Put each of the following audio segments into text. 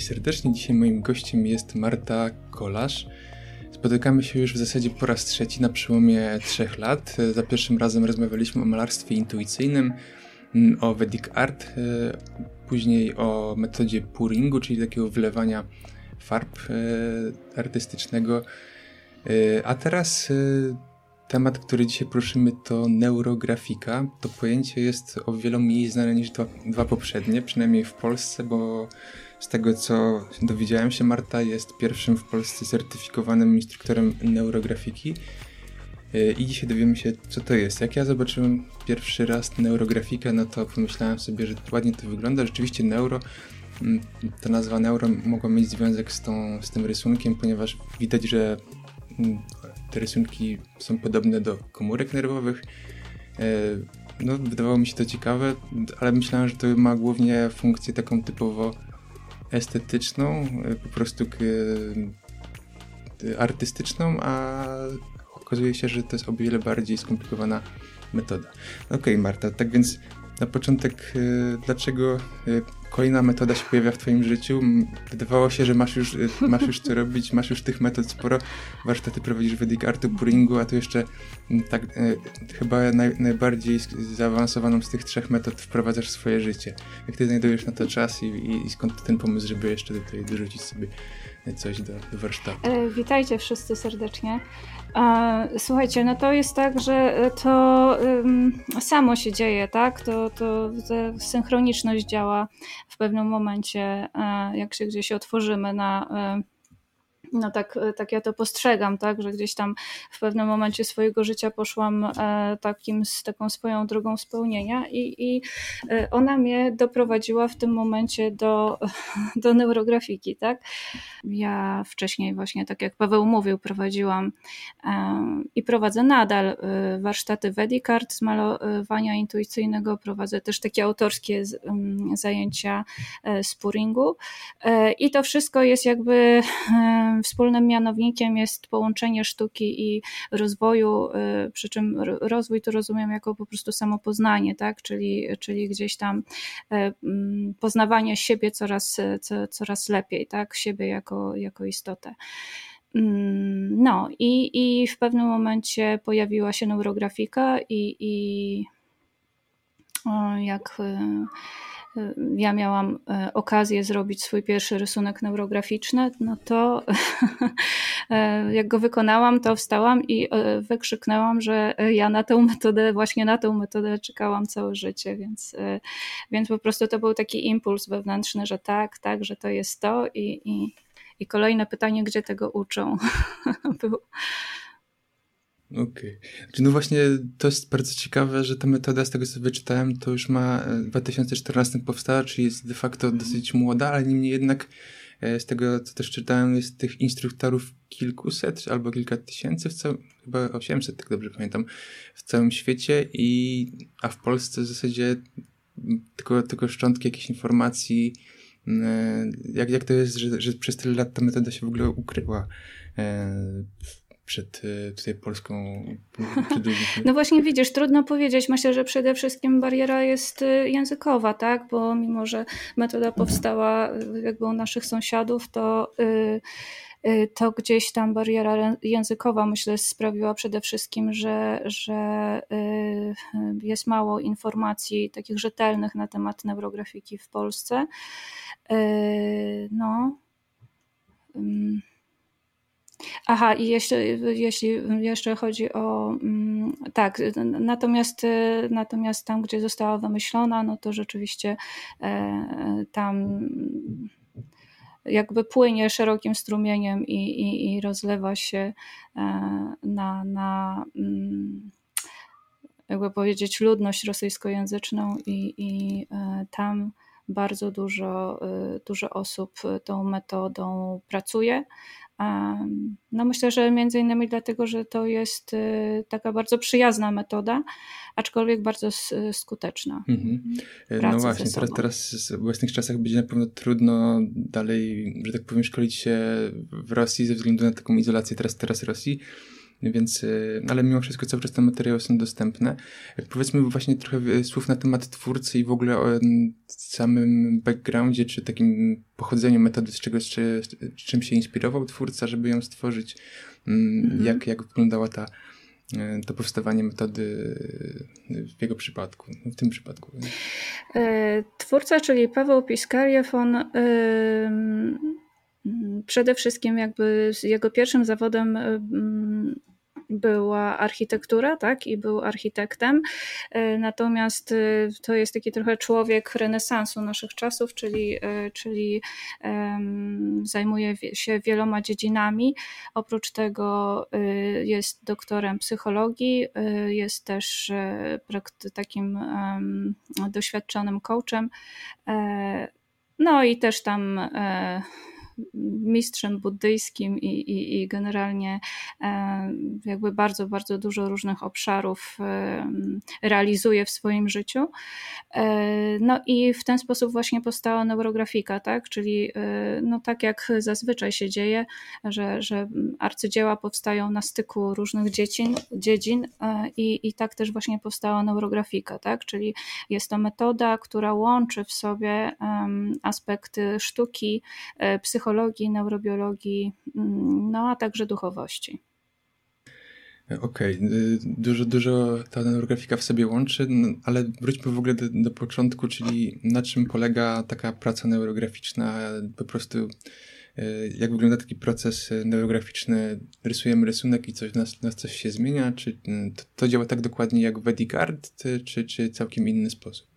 serdecznie. Dzisiaj moim gościem jest Marta Kolasz. Spotykamy się już w zasadzie po raz trzeci na przełomie trzech lat. Za pierwszym razem rozmawialiśmy o malarstwie intuicyjnym, mm, o Vedic Art, e, później o metodzie pouringu, czyli takiego wylewania farb e, artystycznego. E, a teraz temat, który dzisiaj poruszymy to neurografika. To pojęcie jest o wiele mniej znane niż dwa, dwa poprzednie, przynajmniej w Polsce, bo z tego co dowiedziałem się, Marta jest pierwszym w Polsce certyfikowanym instruktorem neurografiki. Y, I dzisiaj dowiemy się, co to jest. Jak ja zobaczyłem pierwszy raz neurografikę, no to pomyślałem sobie, że ładnie to wygląda. Rzeczywiście neuro, mm, ta nazwa neuro mogła mieć związek z, tą, z tym rysunkiem, ponieważ widać, że mm, te rysunki są podobne do komórek nerwowych. Y, no, wydawało mi się to ciekawe, ale myślałem, że to ma głównie funkcję taką typowo estetyczną, y, po prostu y, artystyczną, a okazuje się, że to jest o wiele bardziej skomplikowana metoda. Okej, okay, Marta, tak więc na początek, y, dlaczego kolejna metoda się pojawia w Twoim życiu? Wydawało się, że masz już, masz już co robić, masz już tych metod sporo. Warsztaty prowadzisz w Artu Puringu, a tu jeszcze tak chyba naj, najbardziej zaawansowaną z tych trzech metod wprowadzasz w swoje życie. Jak Ty znajdujesz na to czas i, i, i skąd ten pomysł, żeby jeszcze tutaj dorzucić sobie coś do, do warsztatu? E, witajcie wszyscy serdecznie. Słuchajcie, no to jest tak, że to samo się dzieje, tak? To, to synchroniczność działa w pewnym momencie, e, jak się gdzieś otworzymy na e, no tak, tak ja to postrzegam, tak, że gdzieś tam w pewnym momencie swojego życia poszłam e, takim, z taką swoją drogą spełnienia i, i e, ona mnie doprowadziła w tym momencie do, do neurografiki, tak. Ja wcześniej właśnie, tak jak Paweł mówił, prowadziłam e, i prowadzę nadal warsztaty Vedicart z malowania intuicyjnego, prowadzę też takie autorskie zajęcia z puringu i to wszystko jest jakby wspólnym mianownikiem jest połączenie sztuki i rozwoju, y, przy czym rozwój to rozumiem jako po prostu samopoznanie, tak? czyli, czyli gdzieś tam y, mm, poznawanie siebie coraz, coraz lepiej, tak? siebie jako, jako istotę. Mm, no i, i w pewnym momencie pojawiła się neurografika i, i jak y, ja miałam e, okazję zrobić swój pierwszy rysunek neurograficzny, no to e, jak go wykonałam, to wstałam i e, wykrzyknęłam, że ja na tę metodę, właśnie na tę metodę czekałam całe życie, więc, więc po prostu to był taki impuls wewnętrzny, że tak, tak, że to jest to i, i, i kolejne pytanie, gdzie tego uczą. Okej. Okay. no właśnie to jest bardzo ciekawe, że ta metoda, z tego co wyczytałem, to już ma e, w 2014 powstała, czyli jest de facto dosyć młoda, ale niemniej jednak e, z tego co też czytałem, jest tych instruktorów kilkuset albo kilka tysięcy, w całym, chyba 800, tak dobrze pamiętam, w całym świecie i a w Polsce w zasadzie tylko, tylko szczątki jakichś informacji, e, jak, jak to jest, że, że przez tyle lat ta metoda się w ogóle ukryła przed e, tutaj polską No właśnie widzisz, trudno powiedzieć. Myślę, że przede wszystkim bariera jest e, językowa, tak? Bo mimo, że metoda powstała e, jakby u naszych sąsiadów, to to gdzieś tam bariera językowa, myślę, sprawiła przede wszystkim, że, że jest mało informacji takich rzetelnych na temat neurografiki w Polsce. No. Aha, i jeszcze, jeśli jeszcze chodzi o. Mm, tak, natomiast, natomiast tam, gdzie została wymyślona, no to rzeczywiście e, tam jakby płynie szerokim strumieniem i, i, i rozlewa się e, na, na mm, jakby powiedzieć, ludność rosyjskojęzyczną i, i e, tam bardzo dużo, dużo osób tą metodą pracuje. No myślę, że między innymi dlatego, że to jest y, taka bardzo przyjazna metoda, aczkolwiek bardzo skuteczna. Mhm. No właśnie, teraz, teraz w obecnych czasach będzie na pewno trudno dalej, że tak powiem, szkolić się w Rosji ze względu na taką izolację teraz, teraz Rosji. Więc, ale mimo wszystko cały czas te materiały są dostępne. Powiedzmy właśnie trochę słów na temat twórcy i w ogóle o samym backgroundzie, czy takim pochodzeniu metody, z czego, czy, czym się inspirował twórca, żeby ją stworzyć, mm, mhm. jak, jak wyglądała ta E, to powstawanie metody w jego przypadku, w tym przypadku. Twórca, czyli Paweł Piskariew, on przede wszystkim jakby jego pierwszym zawodem była architektura, tak, i był architektem. E, natomiast e, to jest taki trochę człowiek renesansu naszych czasów, czyli, e, czyli zajmuje się wieloma dziedzinami. Oprócz tego jest doktorem psychologii, jest też takim doświadczonym coachem. No i też tam mistrzem buddyjskim i, i, i generalnie e, jakby bardzo, bardzo dużo różnych obszarów e, realizuje w swoim życiu. E, no i w ten sposób właśnie powstała neurografika, tak? czyli no tak jak zazwyczaj się dzieje, że, że arcydzieła powstają na styku różnych dziedzin, dziedzin i, i tak też właśnie powstała neurografika, tak? czyli jest to metoda, która łączy w sobie aspekty sztuki, psychologii, psychologii, neurobiologii, mm, no a także duchowości. Okej, okay. dużo, dużo ta neurografika w sobie łączy, ale wróćmy w ogóle do, do, początku, czyli na czym polega taka praca neurograficzna, po prostu y, jak wygląda taki proces neurograficzny, rysujemy rysunek i coś nas, nas coś się zmienia, czy to, to działa tak dokładnie jak w Edigard, czy, czy całkiem inny sposób?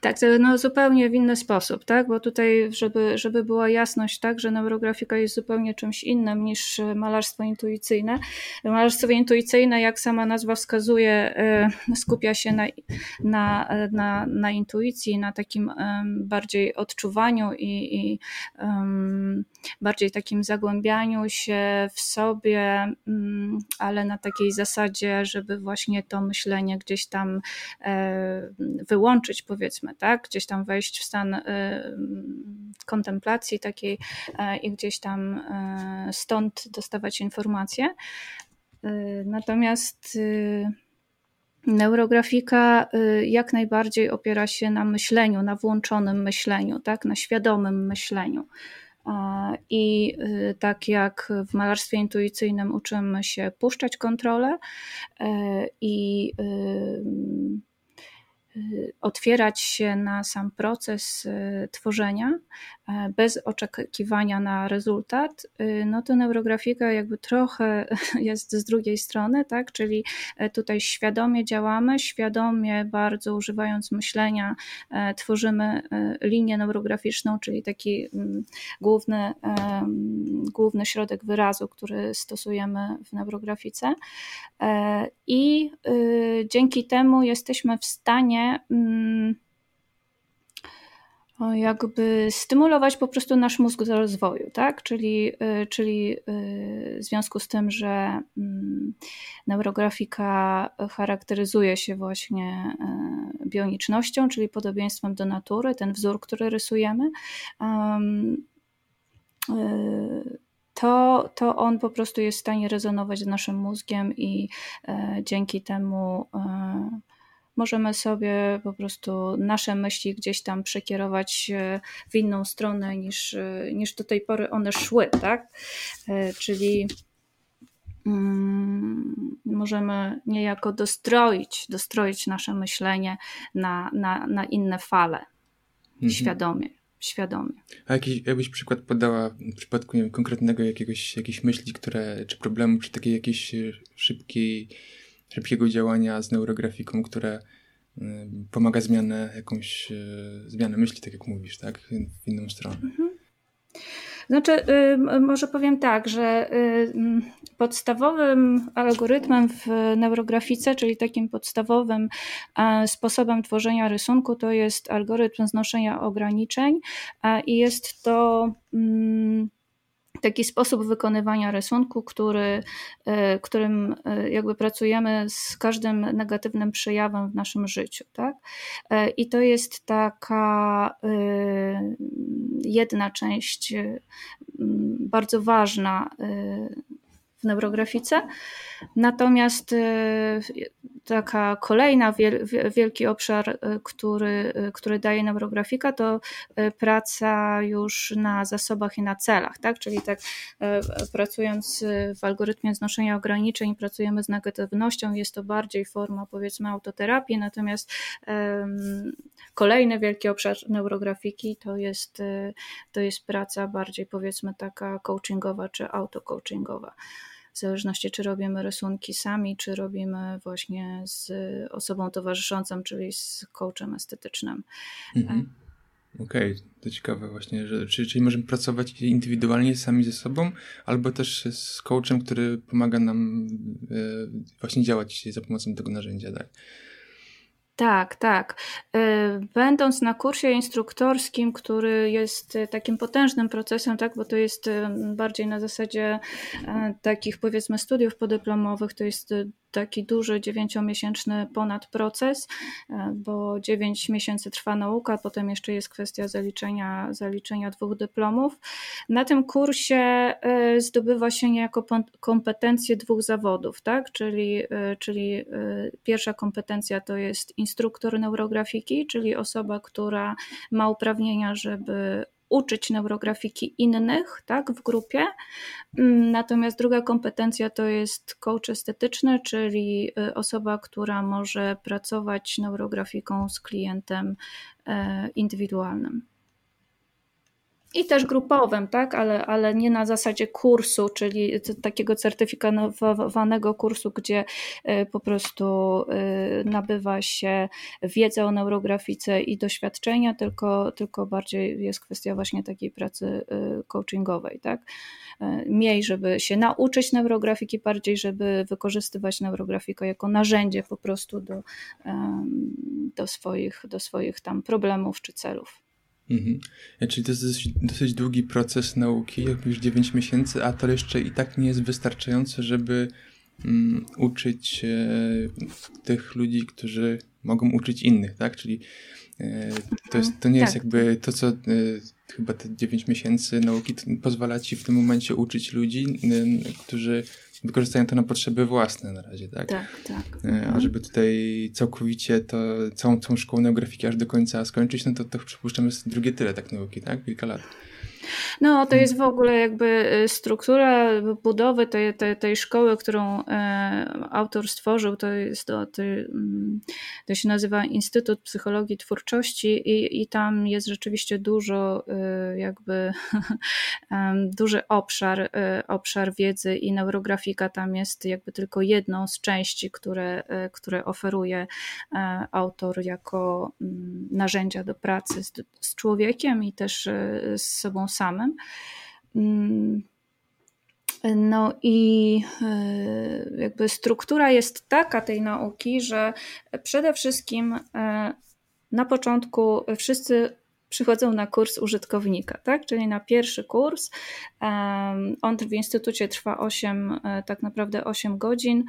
Tak, no zupełnie w inny sposób, tak? Bo tutaj, żeby, żeby była jasność, tak, że neurografika jest zupełnie czymś innym niż malarstwo intuicyjne. Malarstwo intuicyjne, jak sama nazwa wskazuje, e, skupia się na, na, na, na intuicji, na takim bardziej odczuwaniu i, i um, bardziej takim zagłębianiu się w sobie, um, ale na takiej zasadzie, żeby właśnie to myślenie gdzieś tam e, wyłączyć, powiedzmy, tak? Gdzieś tam wejść w stan y, kontemplacji takiej y, i gdzieś tam y, stąd dostawać informacje. Natomiast Neurografika jak najbardziej opiera się na myśleniu, na włączonym myśleniu, tak? na świadomym myśleniu. I tak jak w malarstwie intuicyjnym uczymy się puszczać kontrolę i otwierać się na sam proces y, tworzenia e, bez oczekiwania na rezultat, y, no to neurografika jakby trochę jest z drugiej strony, tak? Czyli e, tutaj świadomie działamy, świadomie bardzo używając myślenia e, tworzymy linię neurograficzną, czyli taki mm, główny, główny środek wyrazu, który stosujemy w neurografice i dzięki temu jesteśmy w stanie Mm, jakby stymulować po prostu nasz mózg do rozwoju, tak? Czyli, y, czyli y, w związku z tym, że mm, neurografika charakteryzuje się właśnie y, bionicznością, czyli podobieństwem do natury, ten wzór, który rysujemy, to, to on po prostu jest w stanie rezonować z naszym mózgiem i dzięki temu możemy sobie po prostu nasze myśli gdzieś tam przekierować e, w inną stronę niż, e, niż do tej pory one szły, tak? E, czyli mm, możemy niejako dostroić, dostroić nasze myślenie na, na, na inne fale mhm. świadomie. Świadomie. A jakiś, jakbyś przykład podała w przypadku wiem, konkretnego jakiegoś, jakiejś myśli, które, czy problemu, czy takiej jakiejś szybkiej szybkiego działania z neurografiką, które y, pomaga zmianę, jakąś y, zmianę myśli, tak jak mówisz, tak? W inną stronę. Mhm. Znaczy, y, może powiem tak, że podstawowym algorytmem w neurografice, czyli takim podstawowym sposobem tworzenia rysunku, to jest algorytm znoszenia ograniczeń i jest to mm, taki sposób wykonywania rysunku, który, e, którym e, jakby pracujemy z każdym negatywnym przejawem w naszym życiu. Tak? E, I to jest taka jedna część bardzo ważna w neurografice. Natomiast y, taka kolejna wielki obszar, y, który, y, który daje neurografika, to praca już na zasobach i na celach, tak? Czyli tak pracując w algorytmie znoszenia ograniczeń, pracujemy z negatywnością, jest to bardziej forma powiedzmy autoterapii, natomiast kolejny wielki obszar neurografiki to jest, to jest praca bardziej powiedzmy taka coachingowa czy autocoachingowa w zależności czy robimy rysunki sami, czy robimy właśnie z osobą towarzyszącą, czyli z coachem estetycznym. Mhm. Okej, okay. to ciekawe właśnie, że, czyli, czyli możemy pracować indywidualnie sami ze sobą, albo też z coachem, który pomaga nam e, właśnie działać za pomocą tego narzędzia, tak? Tak, tak. E, będąc na kursie instruktorskim, który jest e, takim potężnym procesem, tak, bo to jest e, bardziej na zasadzie takich powiedzmy studiów podyplomowych, to jest taki duży dziewięciomiesięczny ponad proces, e, bo dziewięć miesięcy trwa nauka, potem jeszcze jest kwestia zaliczenia, zaliczenia dwóch dyplomów. Na tym kursie e, zdobywa się niejako kompetencje dwóch zawodów, tak? czyli, e, czyli pierwsza kompetencja to jest instruktor neurografiki, czyli osoba, która ma uprawnienia, żeby uczyć neurografiki innych tak, w grupie. Mm, natomiast druga kompetencja to jest coach estetyczny, czyli y, osoba, która może pracować neurografiką z klientem e, indywidualnym i też grupowym, tak, ale, ale nie na zasadzie kursu, czyli takiego certyfikowanego kursu, gdzie e, po prostu e, nabywa się wiedzę o neurografice i doświadczenia, tylko, tylko bardziej jest kwestia właśnie takiej pracy e, coachingowej, tak. Mniej, żeby się nauczyć neurografiki, bardziej, żeby wykorzystywać neurografikę jako narzędzie po prostu do, do, swoich, do swoich tam problemów czy celów. Mhm. Czyli to jest dosyć, dosyć, długi proces nauki, jak już 9 miesięcy, a to jeszcze i tak nie jest wystarczające, żeby um, uczyć e, tych ludzi, którzy mogą uczyć innych, tak? Czyli e, to, jest, to nie tak. jest jakby to, co e, chyba te 9 miesięcy nauki pozwala ci w tym momencie uczyć ludzi, którzy wykorzystają to na potrzeby własne na razie, tak? Tak, tak. A mhm. żeby tutaj całkowicie to, całą tą szkołę neografiki aż do końca skończyć, no to, to przypuszczam jest drugie tyle tak nauki, tak? Kilka lat. No, to jest w ogóle jakby y, struktura budowy tej, tej, tej szkoły, którą e, autor stworzył, to jest to, mm, to się nazywa Instytut Psychologii Twórczości i, i tam jest rzeczywiście dużo y, jakby duży obszar, y, obszar wiedzy i neurografika. Tam jest jakby tylko jedną z części, które, które oferuje e, autor jako mm, narzędzia do pracy z, z człowiekiem i też z sobą samym. Mm, no i e, jakby struktura jest taka tej nauki, że przede wszystkim e, na początku wszyscy przychodzą na kurs użytkownika, tak? czyli na pierwszy kurs. On w instytucie trwa 8, e, tak naprawdę 8 godzin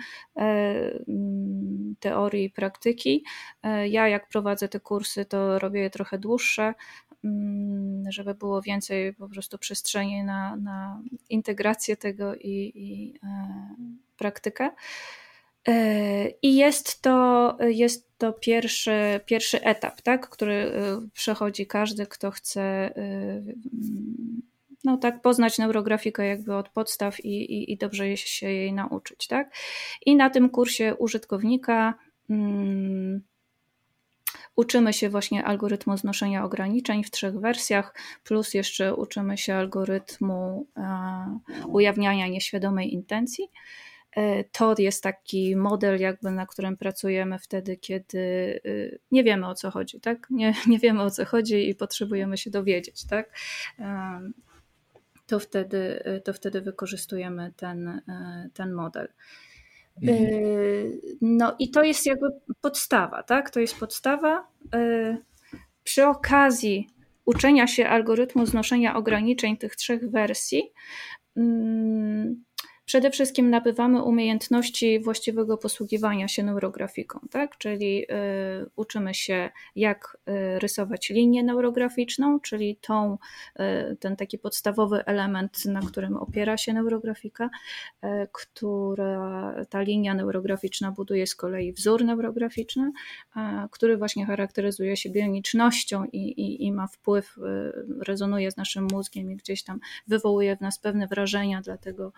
teorii i praktyki. Ja jak prowadzę te kursy, to robię je trochę dłuższe, żeby było więcej po prostu przestrzeni na, na integrację tego i, i e, praktykę. E, I jest to, jest to pierwszy, pierwszy etap, tak, który e, przechodzi każdy, kto chce no tak, poznać neurografikę jakby od podstaw i, i, i dobrze się jej nauczyć. Tak? I na tym kursie użytkownika. Hmm, Uczymy się właśnie algorytmu znoszenia ograniczeń w trzech wersjach, plus jeszcze uczymy się algorytmu e, ujawniania nieświadomej intencji. E, to jest taki model, jakby na którym pracujemy wtedy, kiedy e, nie wiemy o co chodzi, tak? Nie, nie wiemy o co chodzi i potrzebujemy się dowiedzieć, tak? To wtedy, to wtedy wykorzystujemy ten, ten model. Mhm. Y, no i to jest jakby podstawa, tak? To jest podstawa. Y, przy okazji uczenia się algorytmu znoszenia ograniczeń tych trzech wersji, mm, przede wszystkim nabywamy umiejętności właściwego posługiwania się neurografiką, tak? czyli y, uczymy się, jak y, rysować linię neurograficzną, czyli tą, y, ten taki podstawowy element, na którym opiera się neurografika, która ta linia neurograficzna buduje z kolei wzór neurograficzny, który właśnie charakteryzuje się bionicznością i, i, i ma wpływ, rezonuje z naszym mózgiem i gdzieś tam wywołuje w nas pewne wrażenia, dlatego,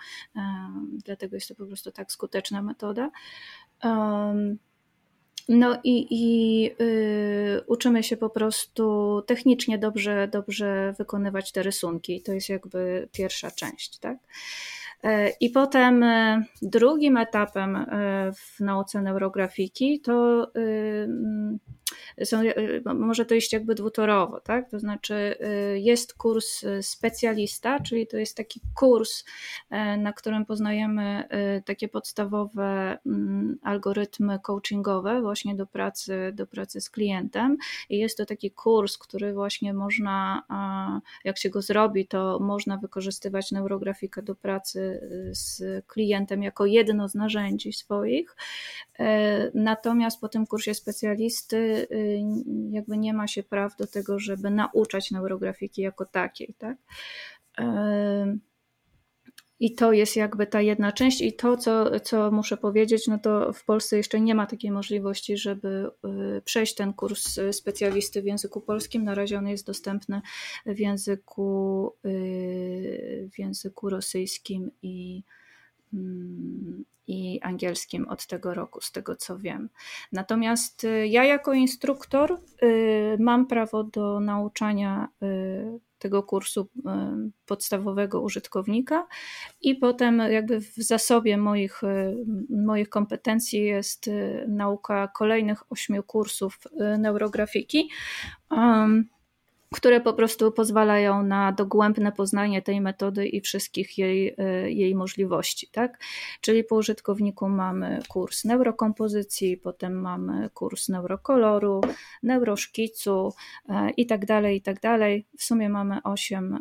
dlatego jest to po prostu tak skuteczna metoda. No i, i y, uczymy się po prostu technicznie dobrze, dobrze wykonywać te rysunki. To jest jakby pierwsza część, tak? E, I potem e, drugim etapem e, w nauce neurografiki to są, może to iść jakby dwutorowo, tak? To znaczy jest kurs specjalista, czyli to jest taki kurs, na którym poznajemy takie podstawowe algorytmy coachingowe właśnie do pracy, do pracy z klientem i jest to taki kurs, który właśnie można, jak się go zrobi, to można wykorzystywać neurografikę do pracy z klientem jako jedno z narzędzi swoich. E, natomiast po tym kursie specjalisty y, jakby nie ma się praw do tego, żeby nauczać neurografiki jako takiej. Tak? I to jest jakby ta jedna część. I to, co, co muszę powiedzieć, no to w Polsce jeszcze nie ma takiej możliwości, żeby y, przejść ten kurs specjalisty w języku polskim. Na razie on jest dostępny w języku, y, w języku rosyjskim i, i angielskim od tego roku, z tego co wiem. Natomiast y, ja jako instruktor mam prawo do nauczania tego kursu podstawowego użytkownika i potem jakby w zasobie moich, moich kompetencji jest y, nauka kolejnych ośmiu kursów y, neurografiki które po prostu pozwalają na dogłębne poznanie tej metody i wszystkich jej, e, jej możliwości. Tak? Czyli po użytkowniku mamy kurs neurokompozycji, potem mamy kurs neurokoloru, neuroszkicu e, i tak dalej, i tak dalej. W sumie mamy 8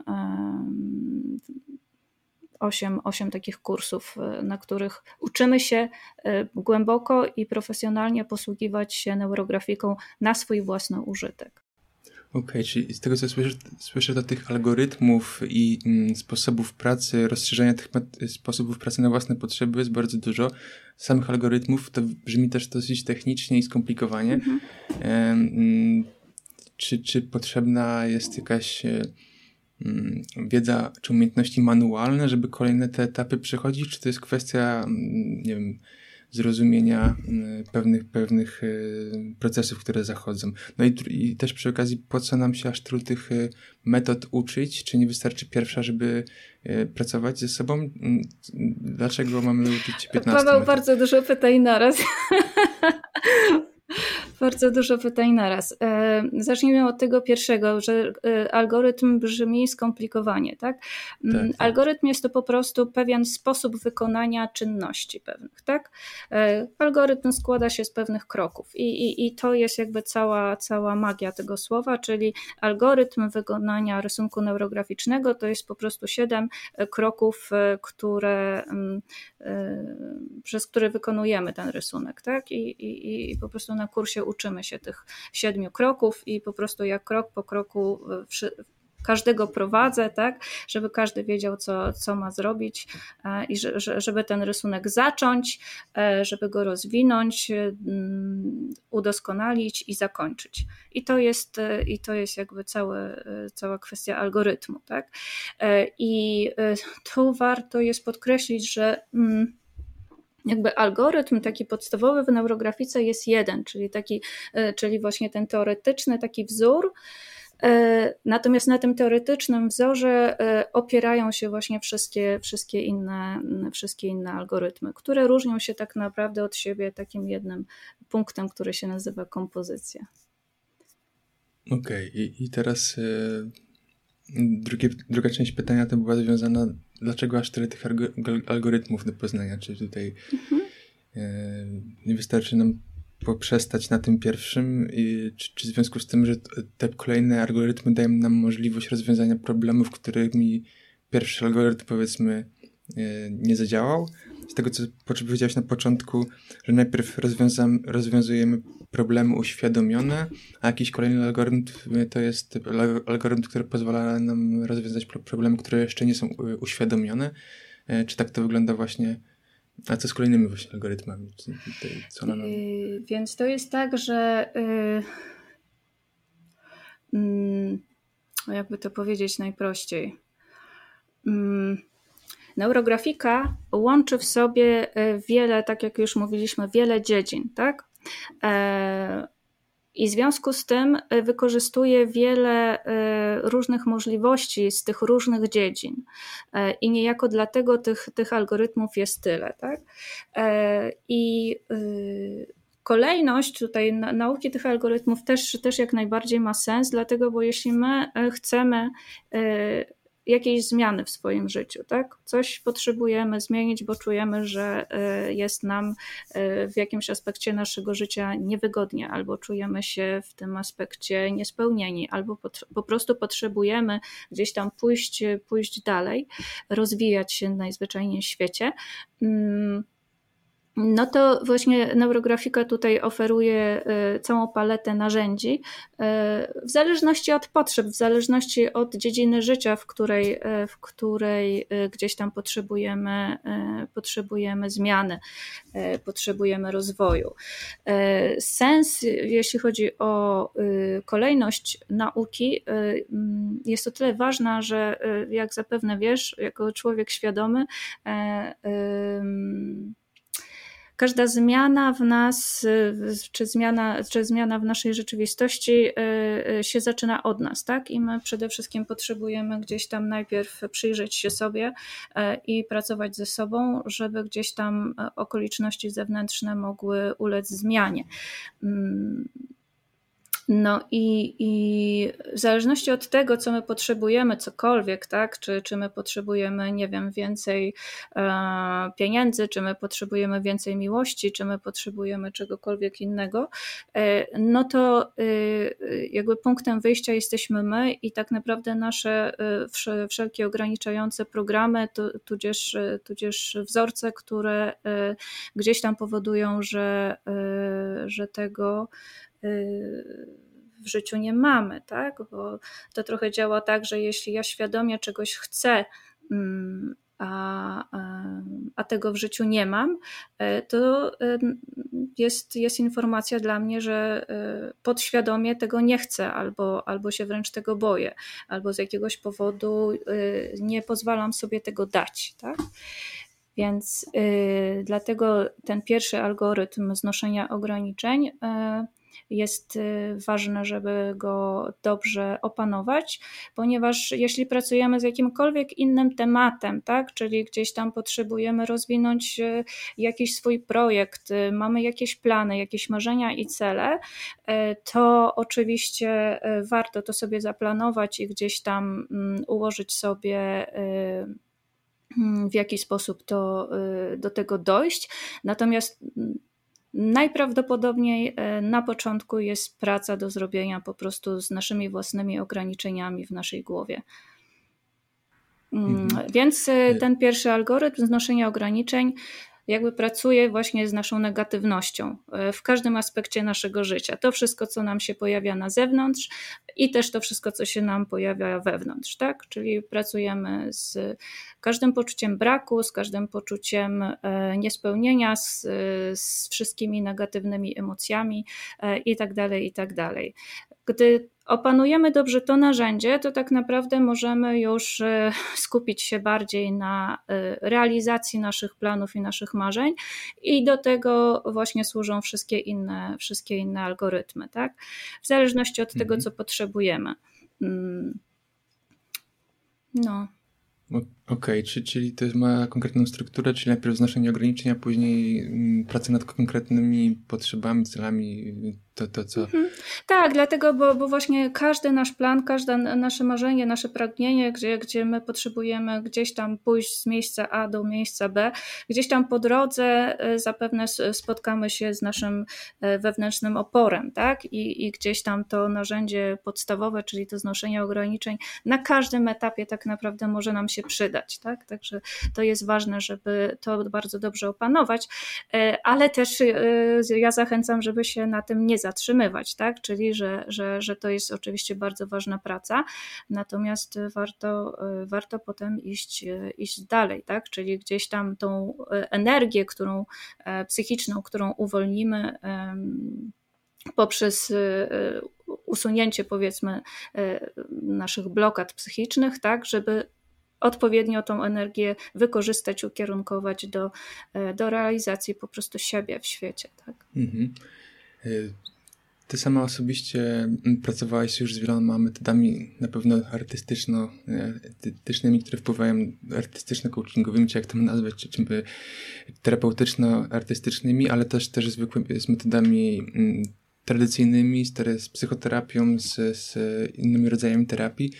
8, 8 takich kursów, e, na których uczymy się głęboko i profesjonalnie posługiwać się neurografiką na swój własny użytek. Okej, okay, czyli z tego co słyszę, słyszę do tych algorytmów i mm, sposobów pracy, rozszerzenia tych sposobów pracy na własne potrzeby jest bardzo dużo. Samych algorytmów to brzmi też dosyć technicznie i skomplikowanie. Mhm. Mm, czy, czy potrzebna jest jakaś e, mm, wiedza czy umiejętności manualne, żeby kolejne te etapy przechodzić? Czy to jest kwestia, mm, nie wiem, zrozumienia y, pewnych, pewnych y, procesów, które zachodzą. No i, i też przy okazji, po co nam się aż tylu tych y, metod uczyć? Czy nie wystarczy pierwsza, żeby pracować ze sobą? Mm, dlaczego mamy uczyć 15 Paweł, metod? bardzo dużo pytań naraz. Bardzo dużo pytań naraz. E, zacznijmy od tego pierwszego, że e, algorytm brzmi skomplikowanie. Tak? Mm, tak, tak. Algorytm jest to po prostu pewien sposób wykonania czynności pewnych. Tak? E, algorytm składa się z pewnych kroków i, i, i to jest jakby cała, cała magia tego słowa, czyli algorytm wykonania rysunku neurograficznego to jest po prostu siedem kroków, które, mm, przez które wykonujemy ten rysunek. Tak? I, i, i po prostu na kursie uczymy się tych siedmiu kroków i po prostu jak krok po kroku każdego prowadzę, tak, żeby każdy wiedział, co, co ma zrobić e, i żeby ten rysunek zacząć, e, żeby go rozwinąć, mm, udoskonalić i zakończyć. I to jest, e, i to jest jakby całe, cała kwestia algorytmu. Tak? I tu warto jest podkreślić, że mm, jakby algorytm taki podstawowy w neurografice jest jeden, czyli taki, e, czyli właśnie ten teoretyczny taki wzór. E, natomiast na tym teoretycznym wzorze e, opierają się właśnie wszystkie, wszystkie, inne, wszystkie inne algorytmy, które różnią się tak naprawdę od siebie takim jednym punktem, który się nazywa kompozycja. Okej, okay. I, i teraz drugie, druga część pytania to była związana dlaczego aż tyle tych algorytmów do poznania? Czy tutaj mhm. e, nie wystarczy nam poprzestać na tym pierwszym? I, czy, czy w związku z tym, że te kolejne algorytmy dają nam możliwość rozwiązania problemów, którymi pierwszy algorytm powiedzmy nie zadziałał. Z tego, co powiedziałeś na początku, że najpierw rozwiązujemy problemy uświadomione, a jakiś kolejny algorytm to jest algorytm, który pozwala nam rozwiązać problemy, które jeszcze nie są uświadomione. Czy tak to wygląda właśnie a co z kolejnymi właśnie algorytmami? Co nam... Yy, więc to jest tak, że yy, yy, jakby to powiedzieć najprościej. Mm, neurografika łączy w sobie y, wiele, tak jak już mówiliśmy, wiele dziedzin, tak? E, i w związku z tym e, wykorzystuje wiele e, różnych możliwości z tych różnych dziedzin. E, I niejako dlatego tych, tych algorytmów jest tyle. Tak? I kolejność tutaj nauki tych algorytmów też, też jak najbardziej ma sens, dlatego, bo jeśli my chcemy jakiejś zmiany w swoim życiu, tak? Coś potrzebujemy zmienić, bo czujemy, że e, jest nam e, w jakimś aspekcie naszego życia niewygodnie, albo czujemy się w tym aspekcie niespełnieni, albo po prostu potrzebujemy gdzieś tam pójść, pójść dalej, rozwijać się najzwyczajniej w świecie. No to właśnie neurografika tutaj oferuje y, całą paletę narzędzi y, w zależności od potrzeb, w zależności od dziedziny życia, w której, y, w której gdzieś tam potrzebujemy, potrzebujemy zmiany, potrzebujemy rozwoju. Sens, jeśli chodzi o kolejność nauki, mm, jest to tyle ważna, że jak zapewne wiesz, jako człowiek świadomy, każda zmiana w nas, czy zmiana, czy zmiana w naszej rzeczywistości y, y, się zaczyna od nas, tak? I my przede wszystkim potrzebujemy gdzieś tam najpierw przyjrzeć się sobie y, i pracować ze sobą, żeby gdzieś tam okoliczności zewnętrzne mogły ulec zmianie. No i, i w zależności od tego, co my potrzebujemy, cokolwiek, tak, czy, czy my potrzebujemy, nie wiem, więcej e, pieniędzy, czy my potrzebujemy więcej miłości, czy my potrzebujemy czegokolwiek innego, e, no to e, jakby punktem wyjścia jesteśmy my i tak naprawdę nasze e, wszelkie ograniczające programy, tu, tudzież, tudzież wzorce, które e, gdzieś tam powodują, że, e, że tego w życiu nie mamy, tak? Bo to trochę działa tak, że jeśli ja świadomie czegoś chcę, mm, a, a tego w życiu nie mam, e, to jest, jest informacja dla mnie, że e, podświadomie tego nie chcę, albo, albo się wręcz tego boję, albo z jakiegoś powodu e, nie pozwalam sobie tego dać. Tak? Więc dlatego ten pierwszy algorytm znoszenia ograniczeń jest y, ważne, żeby go dobrze opanować, ponieważ jeśli pracujemy z jakimkolwiek innym tematem, tak, czyli gdzieś tam potrzebujemy rozwinąć y, jakiś swój projekt, y, mamy jakieś plany, jakieś marzenia i cele, to oczywiście warto to sobie zaplanować i gdzieś tam mm, ułożyć sobie mm, w jaki sposób to, do tego dojść. Natomiast mm, Najprawdopodobniej e, na początku jest praca do zrobienia po prostu z naszymi własnymi ograniczeniami w naszej głowie. Mm, mhm. Więc e, ten pierwszy algorytm znoszenia ograniczeń jakby pracuje właśnie z naszą negatywnością e, w każdym aspekcie naszego życia. To wszystko, co nam się pojawia na zewnątrz i też to wszystko, co się nam pojawia wewnątrz, tak? Czyli pracujemy z każdym poczuciem braku, z każdym poczuciem e, niespełnienia, z, z wszystkimi negatywnymi emocjami e, i tak dalej, i tak dalej. Gdy opanujemy dobrze to narzędzie, to tak naprawdę możemy już e, skupić się bardziej na e, realizacji naszych planów i naszych marzeń i do tego właśnie służą wszystkie inne, wszystkie inne algorytmy, tak? W zależności od tego, mhm. co potrzebujemy. Mm. No. Okej, okay, czyli to ma konkretną strukturę, czyli najpierw znoszenie ograniczeń, a później mm, praca nad konkretnymi potrzebami, celami, to, to co. Mhm. Tak, dlatego, bo, bo właśnie każdy nasz plan, każde nasze marzenie, nasze pragnienie, gdzie, gdzie my potrzebujemy gdzieś tam pójść z miejsca A do miejsca B, gdzieś tam po drodze e, zapewne spotkamy się z naszym e, wewnętrznym oporem, tak? I, i gdzieś tam to narzędzie podstawowe, czyli to znoszenie ograniczeń, na każdym etapie tak naprawdę może nam się przydać wydać, tak? Także to jest ważne, żeby to bardzo dobrze opanować, ale też ja zachęcam, żeby się na tym nie zatrzymywać, tak? Czyli, że, że, że to jest oczywiście bardzo ważna praca, natomiast warto, warto potem iść, iść dalej, tak? Czyli gdzieś tam tą energię, którą psychiczną, którą uwolnimy, poprzez usunięcie powiedzmy naszych blokad psychicznych, tak, żeby odpowiednio tą energię wykorzystać, ukierunkować do, do realizacji po prostu siebie w świecie. Tak? Mhm. Ty sama osobiście pracowałaś już z wieloma metodami na pewno artystyczno-artystycznymi, które wpływają artystyczno-coachingowymi, czy jak to nazwać, czy, czy terapeutyczno-artystycznymi, ale też, też zwykłymi, z metodami tradycyjnymi, z, z psychoterapią, z, z innymi rodzajami terapii.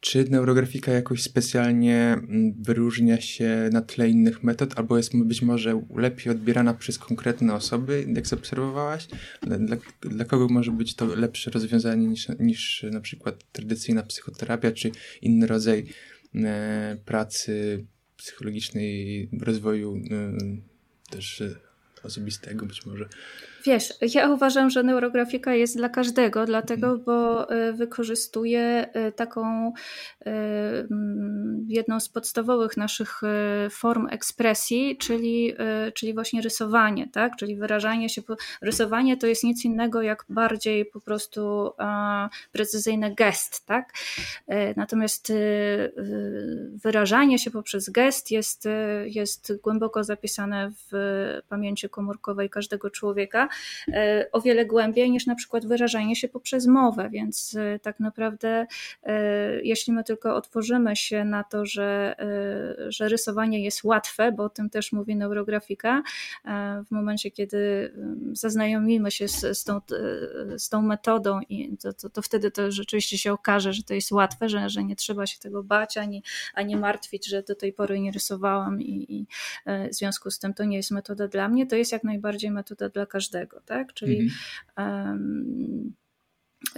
Czy neurografika jakoś specjalnie mm, wyróżnia się na tle innych metod, albo jest być może lepiej odbierana przez konkretne osoby, jak zaobserwowałaś? Dla, dla kogo może być to lepsze rozwiązanie niż, niż na przykład tradycyjna psychoterapia, czy inny rodzaj e, pracy psychologicznej, rozwoju e, też osobistego być może? Wiesz, ja uważam, że neurografika jest dla każdego, dlatego, mhm. bo e, wykorzystuje e, taką e, mm, jedną z podstawowych naszych form ekspresji, czyli, czyli właśnie rysowanie, tak? Czyli wyrażanie się. Rysowanie to jest nic innego jak bardziej po prostu precyzyjny gest, tak? Natomiast wyrażanie się poprzez gest jest, jest głęboko zapisane w pamięci komórkowej każdego człowieka o wiele głębiej niż na przykład wyrażanie się poprzez mowę, więc e, tak naprawdę e, jeśli my tylko otworzymy się na to, że, że rysowanie jest łatwe, bo o tym też mówi neurografika, w momencie kiedy zaznajomimy się z, z, tą, z tą metodą i to, to, to wtedy to rzeczywiście się okaże, że to jest łatwe, że, że nie trzeba się tego bać ani, ani martwić, że do tej pory nie rysowałam i, i w związku z tym to nie jest metoda dla mnie, to jest jak najbardziej metoda dla każdego każdego, tak? Czyli mhm. um,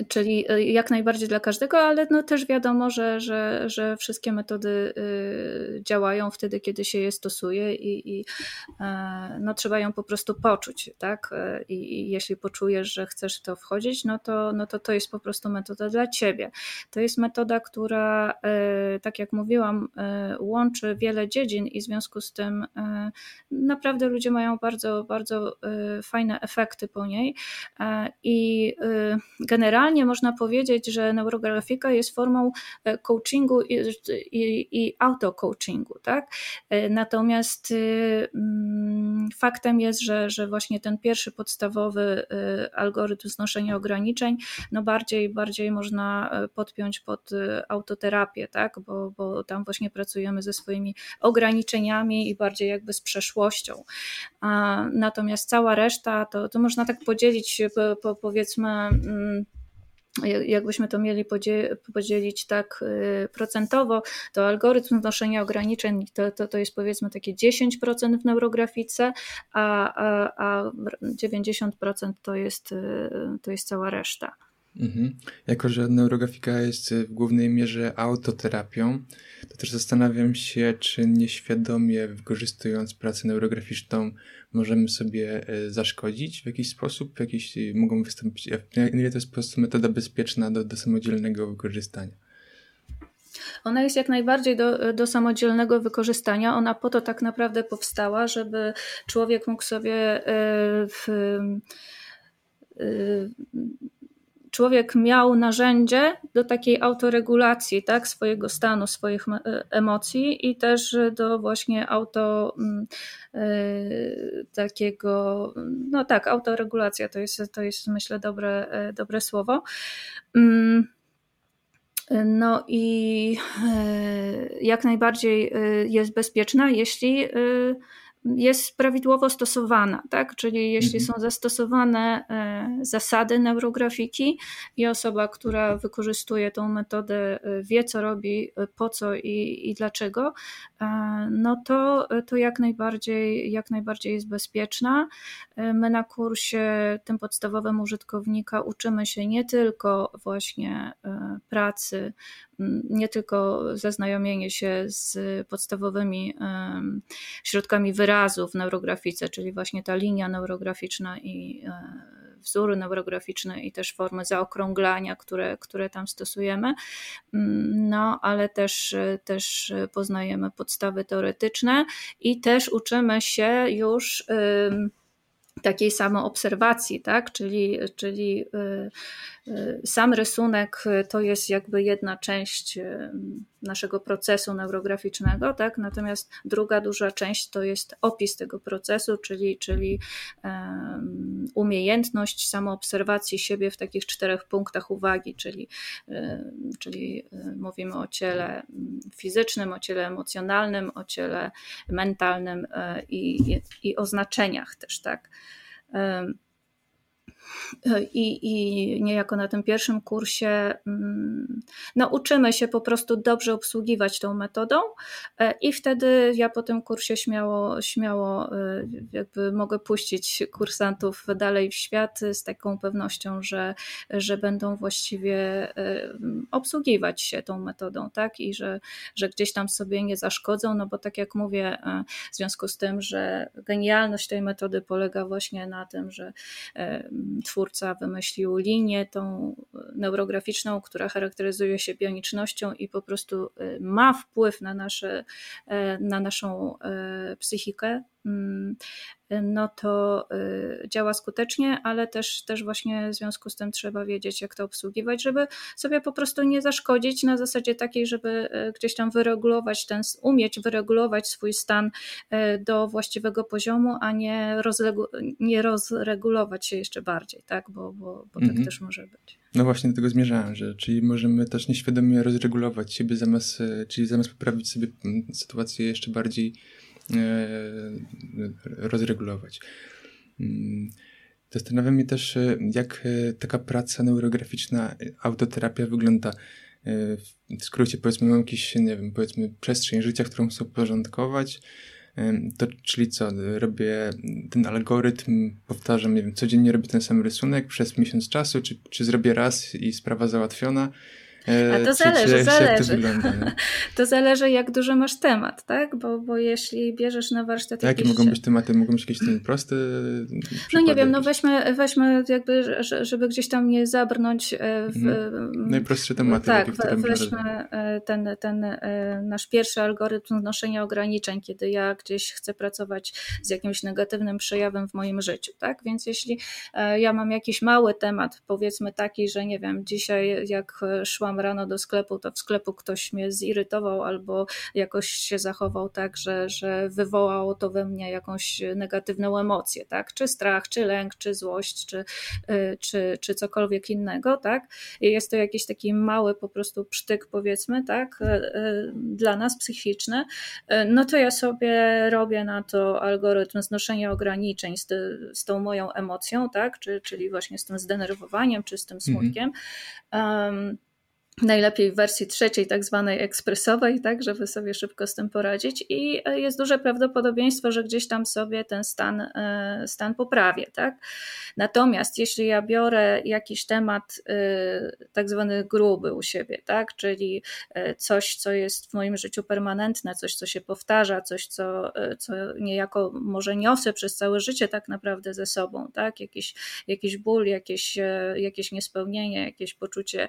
Czyli e, jak najbardziej dla każdego, ale no też wiadomo, że, że, że wszystkie metody y, działają wtedy, kiedy się je stosuje i, i e, no, trzeba ją po prostu poczuć. Tak? E, I, I, jeśli poczujesz, że chcesz w to wchodzić, no to, no to to jest po prostu metoda dla ciebie. To jest metoda, która, tak jak mówiłam, łączy wiele dziedzin i w związku z tym naprawdę ludzie mają bardzo, bardzo fajne efekty po niej i generalnie generalnie można powiedzieć, że neurografika jest formą e, coachingu i, i, i auto-coachingu. Tak? E, natomiast y, mm, faktem jest, że, że właśnie ten pierwszy podstawowy y, algorytm znoszenia ograniczeń, no bardziej, bardziej można e, podpiąć pod autoterapię, tak? bo, bo tam właśnie pracujemy ze swoimi ograniczeniami i bardziej jakby z przeszłością. Natomiast cała reszta to, to można tak podzielić po, po powiedzmy mm, jakbyśmy to mieli podzielić tak y, procentowo, to algorytm wnoszenia ograniczeń to, to, to jest powiedzmy takie 10% w neurografice, a, a, a 90% to jest, y, to jest cała reszta. Mhm. Jako, że neurografika jest w głównej mierze autoterapią, to też zastanawiam się, czy nieświadomie wykorzystując pracę neurograficzną możemy sobie e, zaszkodzić w jakiś sposób, jakieś mogą wystąpić, na ile to jest po prostu metoda bezpieczna do, do samodzielnego wykorzystania. Ona jest jak najbardziej do, do samodzielnego wykorzystania. Ona po to tak naprawdę powstała, żeby człowiek mógł sobie e, w, w e, człowiek miał narzędzie do takiej autoregulacji tak, swojego stanu, swoich e, emocji i też do właśnie auto mm, e, takiego, no tak, autoregulacja to jest, to jest myślę dobre, e, dobre słowo. Mm, no i jak najbardziej jest bezpieczna, jeśli jest prawidłowo stosowana, tak? Czyli jeśli mhm. są zastosowane zasady neurografiki i osoba, która wykorzystuje tą metodę, wie co robi, po co i, i dlaczego, no to, to jak najbardziej, jak najbardziej jest bezpieczna. My na kursie tym podstawowym użytkownika uczymy się nie tylko właśnie pracy nie tylko zaznajomienie się z podstawowymi środkami wyrazu w neurografice, czyli właśnie ta linia neurograficzna i e, wzory neurograficzne i też formy zaokrąglania, które, które tam stosujemy, mm, no ale też, też poznajemy podstawy teoretyczne i też uczymy się już takiej samoobserwacji, tak? czyli, czyli y, sam rysunek to jest jakby jedna część naszego procesu neurograficznego, tak? natomiast druga duża część to jest opis tego procesu, czyli, czyli umiejętność samoobserwacji siebie w takich czterech punktach uwagi, czyli, czyli mówimy o ciele fizycznym, o ciele emocjonalnym, o ciele mentalnym i, i o znaczeniach też, tak. I, I niejako na tym pierwszym kursie mm, nauczymy się po prostu dobrze obsługiwać tą metodą, e, i wtedy ja po tym kursie śmiało, śmiało e, jakby mogę puścić kursantów dalej w świat z taką pewnością, że, że będą właściwie e, obsługiwać się tą metodą, tak? I że, że gdzieś tam sobie nie zaszkodzą, no bo tak jak mówię, w związku z tym, że genialność tej metody polega właśnie na tym, że twórca wymyślił linię tą neurograficzną, która charakteryzuje się bionicznością i po prostu y, ma wpływ na, nasze, e, na naszą e, psychikę, no to y, działa skutecznie, ale też, też właśnie w związku z tym trzeba wiedzieć, jak to obsługiwać, żeby sobie po prostu nie zaszkodzić na zasadzie takiej, żeby y, gdzieś tam wyregulować ten, umieć wyregulować swój stan y, do właściwego poziomu, a nie, nie rozregulować się jeszcze bardziej, tak? Bo, bo, bo tak mhm. też może być. No właśnie do tego zmierzałem, że czyli możemy też nieświadomie rozregulować siebie zamiast, czyli zamiast poprawić sobie mm, sytuację jeszcze bardziej rozregulować. Mm, Zastanawia mnie też, e, jak e, taka praca neurograficzna, autoterapia wygląda. W skrócie, powiedzmy, mam jakiś, nie wiem, powiedzmy, przestrzeń życia, którą chcę uporządkować. To, czyli co, robię ten algorytm, powtarzam, nie wiem, codziennie robię ten sam rysunek przez miesiąc czasu, czy, czy zrobię raz i sprawa załatwiona, a to zależy, zależy. To, to, zależy, jak dużo masz temat, tak? Bo, bo jeśli bierzesz na warsztat. Jakie mogą być tematy? Mogą być jakieś tematy proste? No nie wiem, no weźmy, weźmy jakby, żeby gdzieś tam nie zabrnąć e, w. Mhm. Najprostsze tematy. Tak, weźmy e, ten, ten e, nasz pierwszy algorytm znoszenia ograniczeń, kiedy ja gdzieś chcę pracować z jakimś negatywnym przejawem w moim życiu, tak? Więc jeśli ja mam jakiś mały temat, powiedzmy taki, że nie wiem, dzisiaj jak szłam rano do sklepu, to w sklepu ktoś mnie zirytował albo jakoś się zachował tak, że, że wywołało to we mnie jakąś negatywną emocję, tak? Czy strach, czy lęk, czy złość, czy, y, czy, czy cokolwiek innego, tak? I jest to jakiś taki mały po prostu psztyk, powiedzmy, tak? Y, y, dla nas psychiczny, no to ja sobie robię na to algorytm znoszenia ograniczeń z, z tą moją emocją, tak? Czy, czyli właśnie z tym zdenerwowaniem, czy z tym mhm. smutkiem. Mhm. Um, najlepiej w wersji trzeciej, tak zwanej ekspresowej, tak, żeby sobie szybko z tym poradzić. I e, jest duże prawdopodobieństwo, że gdzieś tam sobie ten stan, e, stan poprawię, tak. Natomiast jeśli ja biorę jakiś temat e, tak zwany gruby u siebie, tak, czyli coś, co jest w moim życiu permanentne, coś, co się powtarza, coś, co, co niejako może niosę przez całe życie tak naprawdę ze sobą, tak, jakiś, jakiś ból, jakieś, jakieś niespełnienie, jakieś poczucie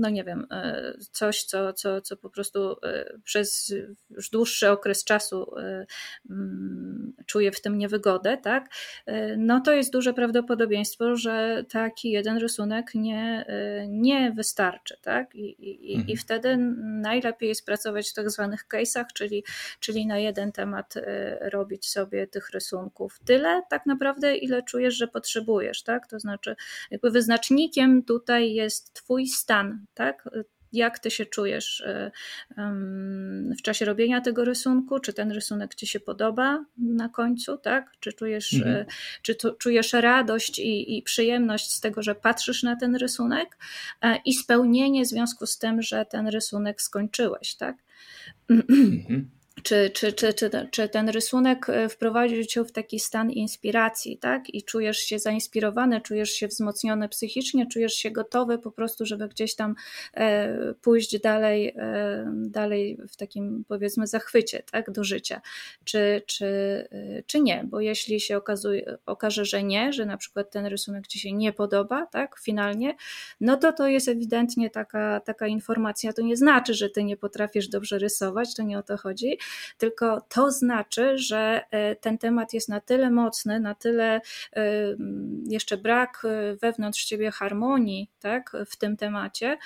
no nie wiem, e, coś, co, co, co po prostu e, przez już dłuższy okres czasu e, mm, czuję w tym niewygodę, tak, no to jest duże prawdopodobieństwo, że taki jeden rysunek nie, nie wystarczy, tak, i, i, mhm. i wtedy najlepiej jest pracować w tak zwanych case'ach, czyli, czyli na jeden temat robić sobie tych rysunków. Tyle tak naprawdę, ile czujesz, że potrzebujesz, tak, to znaczy jakby wyznacznikiem tutaj jest Twój stan, tak? jak ty się czujesz w czasie robienia tego rysunku, czy ten rysunek ci się podoba na końcu, tak? Czy czujesz, mhm. czy tu, czujesz radość i, i, przyjemność z tego, że patrzysz na ten rysunek i spełnienie w związku z tym, że ten rysunek skończyłeś, tak? Mhm czy, czy, czy, czy, czy ten rysunek e, wprowadził cię w taki stan inspiracji, tak? I czujesz się zainspirowany, czujesz się wzmocniony psychicznie, czujesz się gotowy po prostu, żeby gdzieś tam e, pójść dalej, e, dalej w takim powiedzmy zachwycie, tak? Do życia. Czy, czy, e, czy nie? Bo jeśli się okazuje, okaże, że nie, że na przykład ten rysunek ci się nie podoba, tak? Finalnie, no to to jest ewidentnie taka, taka informacja. To nie znaczy, że ty nie potrafisz dobrze rysować, to nie o to chodzi, tylko to znaczy, że e, ten temat jest na tyle mocny, na tyle e, jeszcze brak e, wewnątrz ciebie harmonii tak, w tym temacie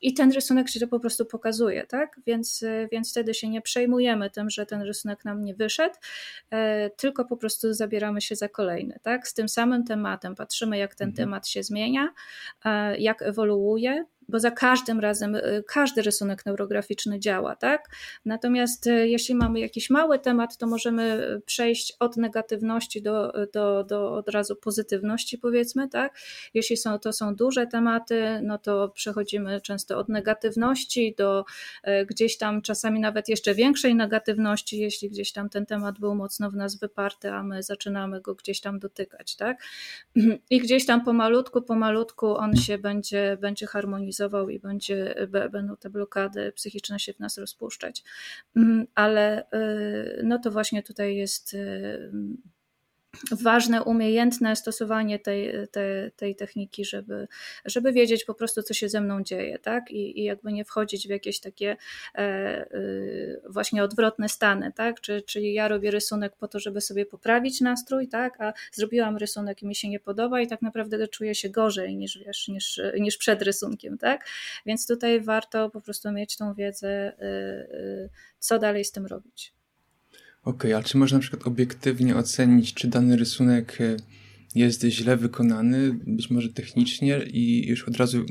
i ten rysunek ci to po prostu pokazuje, tak? Więc, więc wtedy się nie przejmujemy tym, że ten rysunek nam nie wyszedł, tylko po prostu zabieramy się za kolejny, tak? Z tym samym tematem patrzymy, jak ten mhm. temat się zmienia, jak ewoluuje, bo za każdym razem y, każdy rysunek neurograficzny działa, tak? Natomiast y, jeśli mamy jakiś mały temat, to możemy przejść od negatywności do, do, do od razu pozytywności, powiedzmy, tak? Jeśli są, to są duże tematy, no to przechodzimy często od negatywności do y, gdzieś tam czasami nawet jeszcze większej negatywności, jeśli gdzieś tam ten temat był mocno w nas wyparty, a my zaczynamy go gdzieś tam dotykać, tak? I gdzieś tam pomalutku, pomalutku on się będzie, będzie harmonizował i będzie, będą te blokady psychiczne się w nas rozpuszczać. Mm, ale y, no to właśnie tutaj jest y, ważne, umiejętne stosowanie tej, tej, tej techniki, żeby, żeby wiedzieć po prostu, co się ze mną dzieje, tak? I, i jakby nie wchodzić w jakieś takie e, e, właśnie odwrotne stany, tak? Czy, czyli ja robię rysunek po to, żeby sobie poprawić nastrój, tak? A zrobiłam rysunek i mi się nie podoba i tak naprawdę czuję się gorzej niż, wiesz, niż, niż przed rysunkiem, tak? Więc tutaj warto po prostu mieć tą wiedzę, e, e, co dalej z tym robić. Okej, okay, a czy można na przykład obiektywnie ocenić, czy dany rysunek e, jest źle wykonany, być może technicznie i już od razu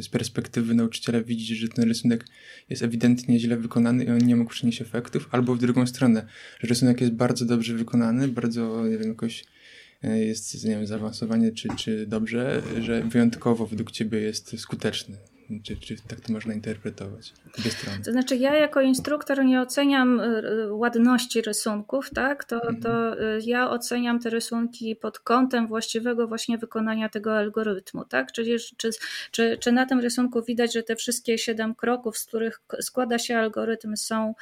z perspektywy nauczyciela widzieć, że ten rysunek jest ewidentnie źle wykonany i on nie mógł przynieść efektów, albo w drugą stronę, że rysunek jest bardzo dobrze wykonany, bardzo, nie wiem, jakoś e, jest, nie wiem, zaawansowanie czy, czy dobrze, że wyjątkowo według ciebie jest skuteczny. Czy, czy tak to można interpretować? Strony. To znaczy, ja jako instruktor nie oceniam y, y, ładności rysunków, tak? To, mhm. to y, ja oceniam te rysunki pod kątem właściwego właśnie wykonania tego algorytmu, tak? Czyli czy, czy, czy na tym rysunku widać, że te wszystkie siedem kroków, z których składa się algorytm, są,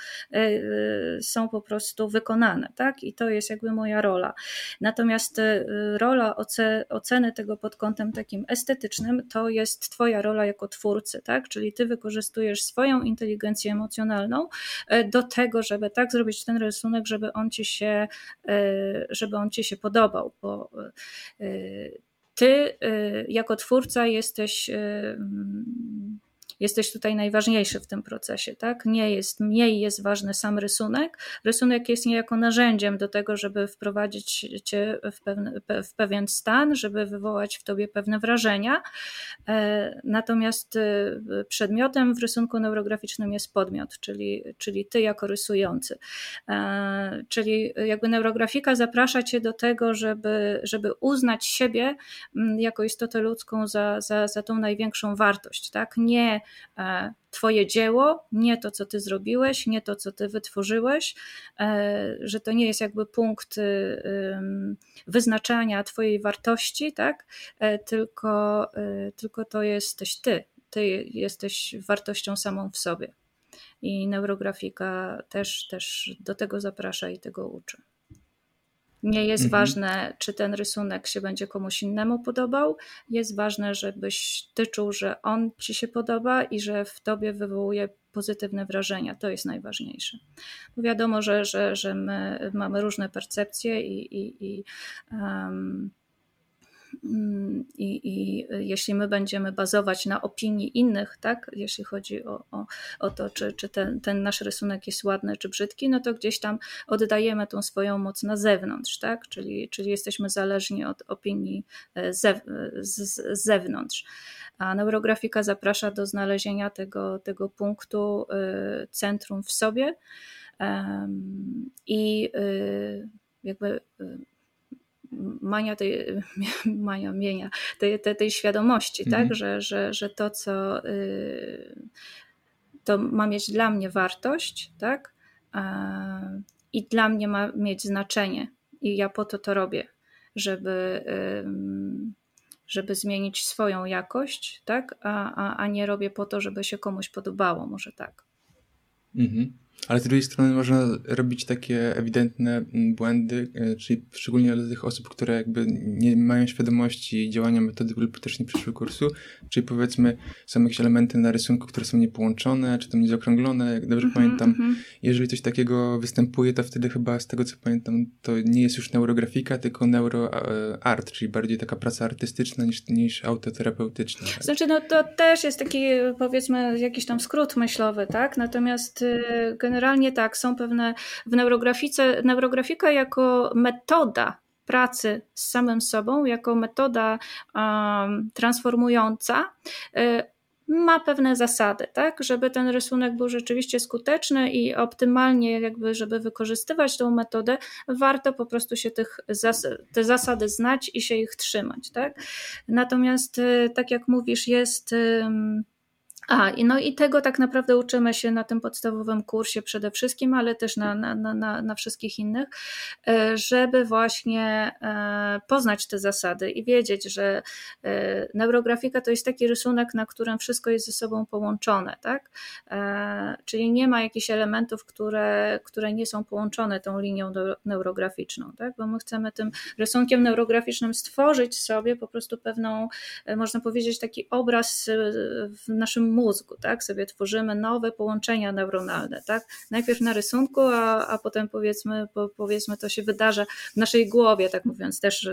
są po prostu wykonane, tak? I to jest jakby moja rola. Natomiast rola oceny tego pod kątem takim estetycznym to jest Twoja rola jako twórca twórcy, tak? Czyli ty wykorzystujesz swoją inteligencję emocjonalną e, do tego, żeby tak zrobić ten rysunek, żeby on ci się, e, żeby on ci się podobał, bo e, ty jako twórca jesteś jesteś tutaj najważniejszy w tym procesie, tak? Nie jest, mniej jest ważny sam rysunek. Rysunek jest niejako narzędziem do tego, żeby wprowadzić cię w, pewne, w pewien stan, żeby wywołać w tobie pewne wrażenia. E, natomiast e, przedmiotem w rysunku neurograficznym jest podmiot, czyli, czyli ty jako rysujący. E, czyli jakby neurografika zaprasza cię do tego, żeby, żeby uznać siebie mm, jako istotę ludzką za, za, za tą największą wartość, tak? Nie twoje dzieło, nie to, co ty zrobiłeś, nie to, co ty wytworzyłeś, e, że to nie jest jakby punkt y, wyznaczania twojej wartości, tak? E, tylko, tylko to jesteś ty. Ty jesteś wartością samą w sobie. I neurografika też, też do tego zaprasza i tego uczy. Nie jest mhm. ważne, czy ten rysunek się będzie komuś innemu podobał. Jest ważne, żebyś ty czuł, że on ci się podoba i że w tobie wywołuje pozytywne wrażenia. To jest najważniejsze. Bo wiadomo, że, że, że my mamy różne percepcje i, i, i um, i, I, jeśli my będziemy bazować na opinii innych, tak, jeśli chodzi o, o, o to, czy, czy ten, ten, nasz rysunek jest ładny czy brzydki, no to gdzieś tam oddajemy tą swoją moc na zewnątrz, tak, czyli, czyli jesteśmy zależni od opinii e, z, z zewnątrz. A neurografika zaprasza do znalezienia tego, tego punktu, y, centrum w sobie i y, jakby y, mania tej, mania mienia, tej, tej, tej świadomości, tak? mhm. tak, że, że, że to, co to ma mieć dla mnie wartość, tak, i dla mnie ma mieć znaczenie i ja po to to robię, żeby żeby zmienić swoją jakość, tak? A, a, a nie robię po to, żeby się komuś podobało, może tak. Mhm. Ale z drugiej strony można robić takie ewidentne mm, błędy, e, czyli szczególnie dla tych osób, które jakby nie mają świadomości działania metody lub też nie przyszły kursu, czyli powiedzmy są jakieś elementy na rysunku, które są niepołączone, czy tam niezaokrąglone, jak dobrze mm -hmm, pamiętam. Mm -hmm. Jeżeli coś takiego występuje, to wtedy chyba z tego co pamiętam, to nie jest już neurografika, tylko neuroart, czyli bardziej taka praca artystyczna niż, niż autoterapeutyczna. Tak? Znaczy, no to też jest taki powiedzmy jakiś tam skrót myślowy, tak? Natomiast y, generalnie tak, są pewne w neurografice, neurografika jako metoda pracy z samym sobą, jako metoda um, transformująca, y, ma pewne zasady, tak, żeby ten rysunek był rzeczywiście skuteczny i optymalnie jakby, żeby wykorzystywać tą metodę, warto po prostu się tych zas te zasady znać i się ich trzymać, tak. Natomiast y, tak jak mówisz, jest a, no i tego tak naprawdę uczymy się na tym podstawowym kursie przede wszystkim, ale też na, na, na, na wszystkich innych, e, żeby właśnie e, poznać te zasady i wiedzieć, że e, neurografika to jest taki rysunek, na którym wszystko jest ze sobą połączone, tak? Czyli nie ma jakichś elementów, które, które nie są połączone tą linią neurograficzną, tak? Bo my chcemy tym rysunkiem neurograficznym stworzyć sobie po prostu pewną, można powiedzieć, taki obraz w naszym mózgu, tak? Sobie tworzymy nowe połączenia neuronalne, tak? Najpierw na rysunku, a, a potem powiedzmy, po, powiedzmy to się wydarza w naszej głowie, tak mówiąc, też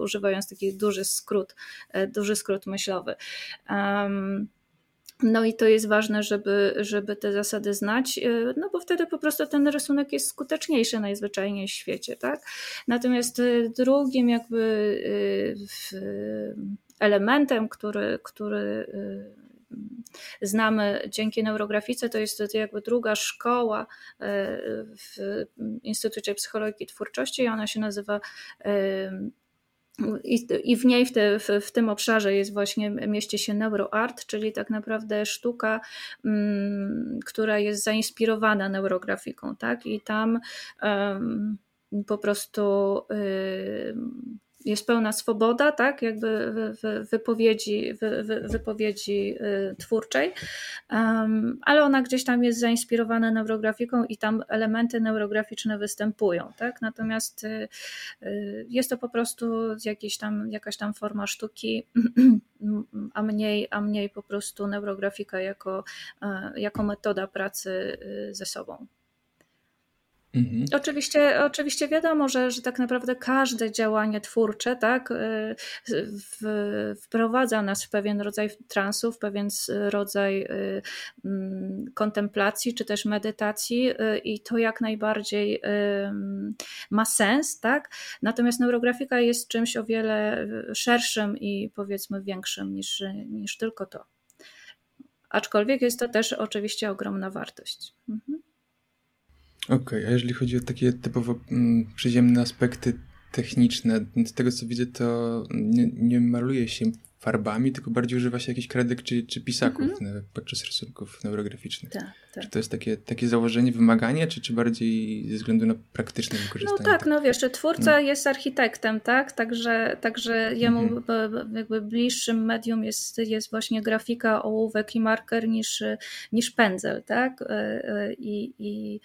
używając taki duży skrót, e, duży skrót myślowy. Um, no i to jest ważne, żeby, żeby te zasady znać, e, no bo wtedy po prostu ten rysunek jest skuteczniejszy najzwyczajniej w świecie, tak? Natomiast e, drugim jakby elementem, który, który znamy dzięki neurografice, to jest jakby druga szkoła e, w Instytucie Psychologii i Twórczości i ona się nazywa i, w niej, w, te, w, w, tym obszarze jest właśnie, mieści się neuroart, czyli tak naprawdę sztuka, mm, która jest zainspirowana neurografiką, tak? I tam um, po prostu y, jest pełna swoboda, tak, jakby wypowiedzi, wypowiedzi y, twórczej, ale ona gdzieś tam jest zainspirowana neurografiką i tam elementy neurograficzne występują, tak, natomiast y, y, jest to po prostu jakiś tam, jakaś tam forma sztuki, a mniej, a mniej po prostu neurografika jako, jako metoda pracy ze sobą. Mhm. Oczywiście, oczywiście wiadomo, że, że tak naprawdę każde działanie twórcze tak, y, w, wprowadza nas w pewien rodzaj transu, w pewien rodzaj y, mm, kontemplacji czy też medytacji y, i to jak najbardziej ma sens, tak? Natomiast neurografika jest czymś o wiele szerszym i powiedzmy większym niż, niż tylko to. Aczkolwiek jest to też oczywiście ogromna wartość. Mhm. Okej, okay, a jeżeli chodzi o takie typowo mm, przyziemne aspekty techniczne, z tego co widzę, to nie, nie maluje się farbami, tylko bardziej używa się jakichś kredek czy, czy pisaków mhm. podczas rysunków neurograficznych. Tak, tak. Czy to jest takie, takie założenie, wymaganie, czy, czy bardziej ze względu na praktyczne wykorzystanie? No tak, no wiesz, twórca no. jest architektem, tak? Także, także jemu mhm. jakby bliższym medium jest, jest właśnie grafika, ołówek i marker niż, niż pędzel, tak? E, e, I, i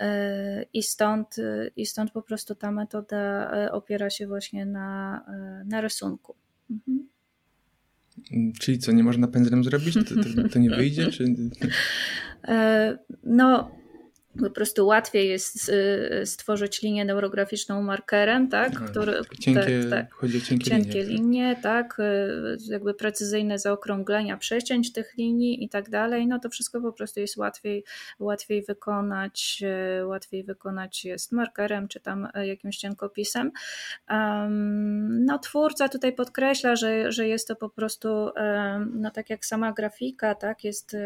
e, i stąd, I stąd po prostu ta metoda opiera się właśnie na, na rysunku. Mhm. Czyli co, nie można pędzlem zrobić? To, to, to nie wyjdzie? Czy... E, no, po prostu łatwiej jest y, stworzyć linię neurograficzną markerem, tak? Który, cienkie, tak, tak, chodzi o cienkie, cienkie linie, linie, tak? Y, jakby precyzyjne zaokrąglenia przecięć tych linii i tak dalej, no to wszystko po prostu jest łatwiej, łatwiej wykonać, y, łatwiej wykonać jest markerem, czy tam jakimś cienkopisem. No twórca tutaj podkreśla, że, że jest to po prostu, no tak jak sama grafika, tak? Jest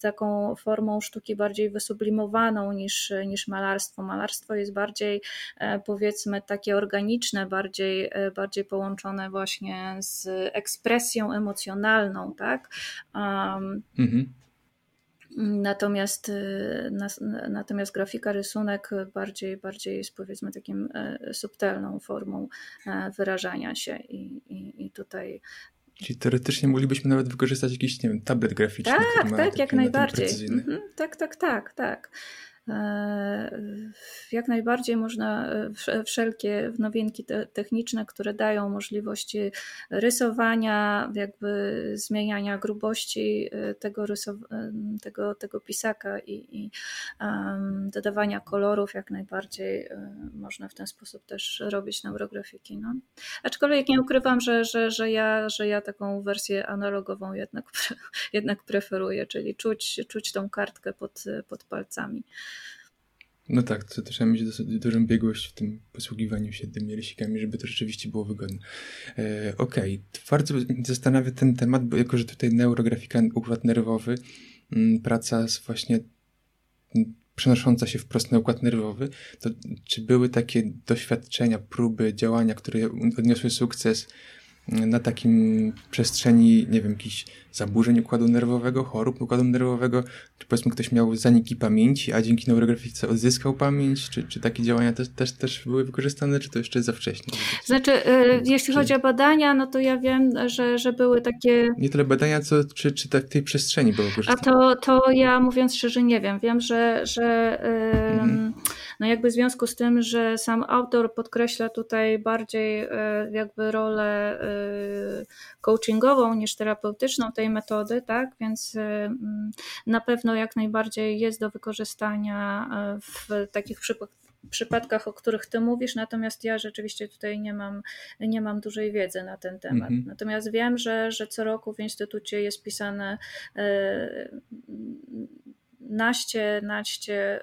taką formą sztuki bardziej wysublimowaną, niż, niż malarstwo. Malarstwo jest bardziej e, powiedzmy takie organiczne, bardziej, e, bardziej połączone właśnie z ekspresją emocjonalną, tak? Um, mhm. Natomiast, e, natomiast grafika, rysunek bardziej, bardziej jest powiedzmy takim subtelną formą wyrażania się i, i, i tutaj Czyli teoretycznie moglibyśmy nawet wykorzystać jakiś, nie wiem, tablet graficzny. Tak, tak, jak najbardziej. Mhm, tak, tak, tak, tak. E, jak najbardziej można e, wszelkie nowinki techniczne, które dają możliwości rysowania, jakby zmieniania grubości e, tego, tego, tego pisaka i, i um, dodawania kolorów, jak najbardziej można w ten sposób też robić neurografiki. No. Aczkolwiek nie ukrywam, że, że, że, ja, że ja taką wersję analogową jednak, jednak preferuję, czyli czuć, czuć tą kartkę pod, pod palcami. No tak, to trzeba mieć dosyć dużą biegłość w tym posługiwaniu się tymi rysikami, żeby to rzeczywiście było wygodne. E, Okej, okay. bardzo zastanawia ten temat, bo jako, że tutaj neurografika, układ nerwowy, m, mm, praca z właśnie m, mm, przenosząca się wprost na układ nerwowy, to czy były takie doświadczenia, próby, działania, które odniosły sukces na takim przestrzeni, nie wiem, jakichś zaburzeń układu nerwowego, chorób układu nerwowego, czy powiedzmy ktoś miał zaniki pamięci, a dzięki neurografice odzyskał pamięć, czy, czy takie działania też, też, też były wykorzystane, czy to jeszcze za wcześnie? Znaczy, yy, jeśli chodzi o badania, no to ja wiem, że, że były takie... Nie tyle badania, co czy, czy tak tej przestrzeni było wykorzystane. A to, to ja mówiąc szczerze nie wiem. Wiem, że, że yy, mhm. No jakby w związku z tym, że sam autor podkreśla tutaj bardziej yy, jakby rolę y, coachingową niż terapeutyczną tej metody, tak? Więc y, mm, na pewno jak najbardziej jest do wykorzystania y, w takich przypadkach, o których ty mówisz, natomiast ja rzeczywiście tutaj nie mam, nie mam dużej wiedzy na ten temat. Mhm. Natomiast wiem, że, że co roku w Instytucie jest pisane y, naście, naście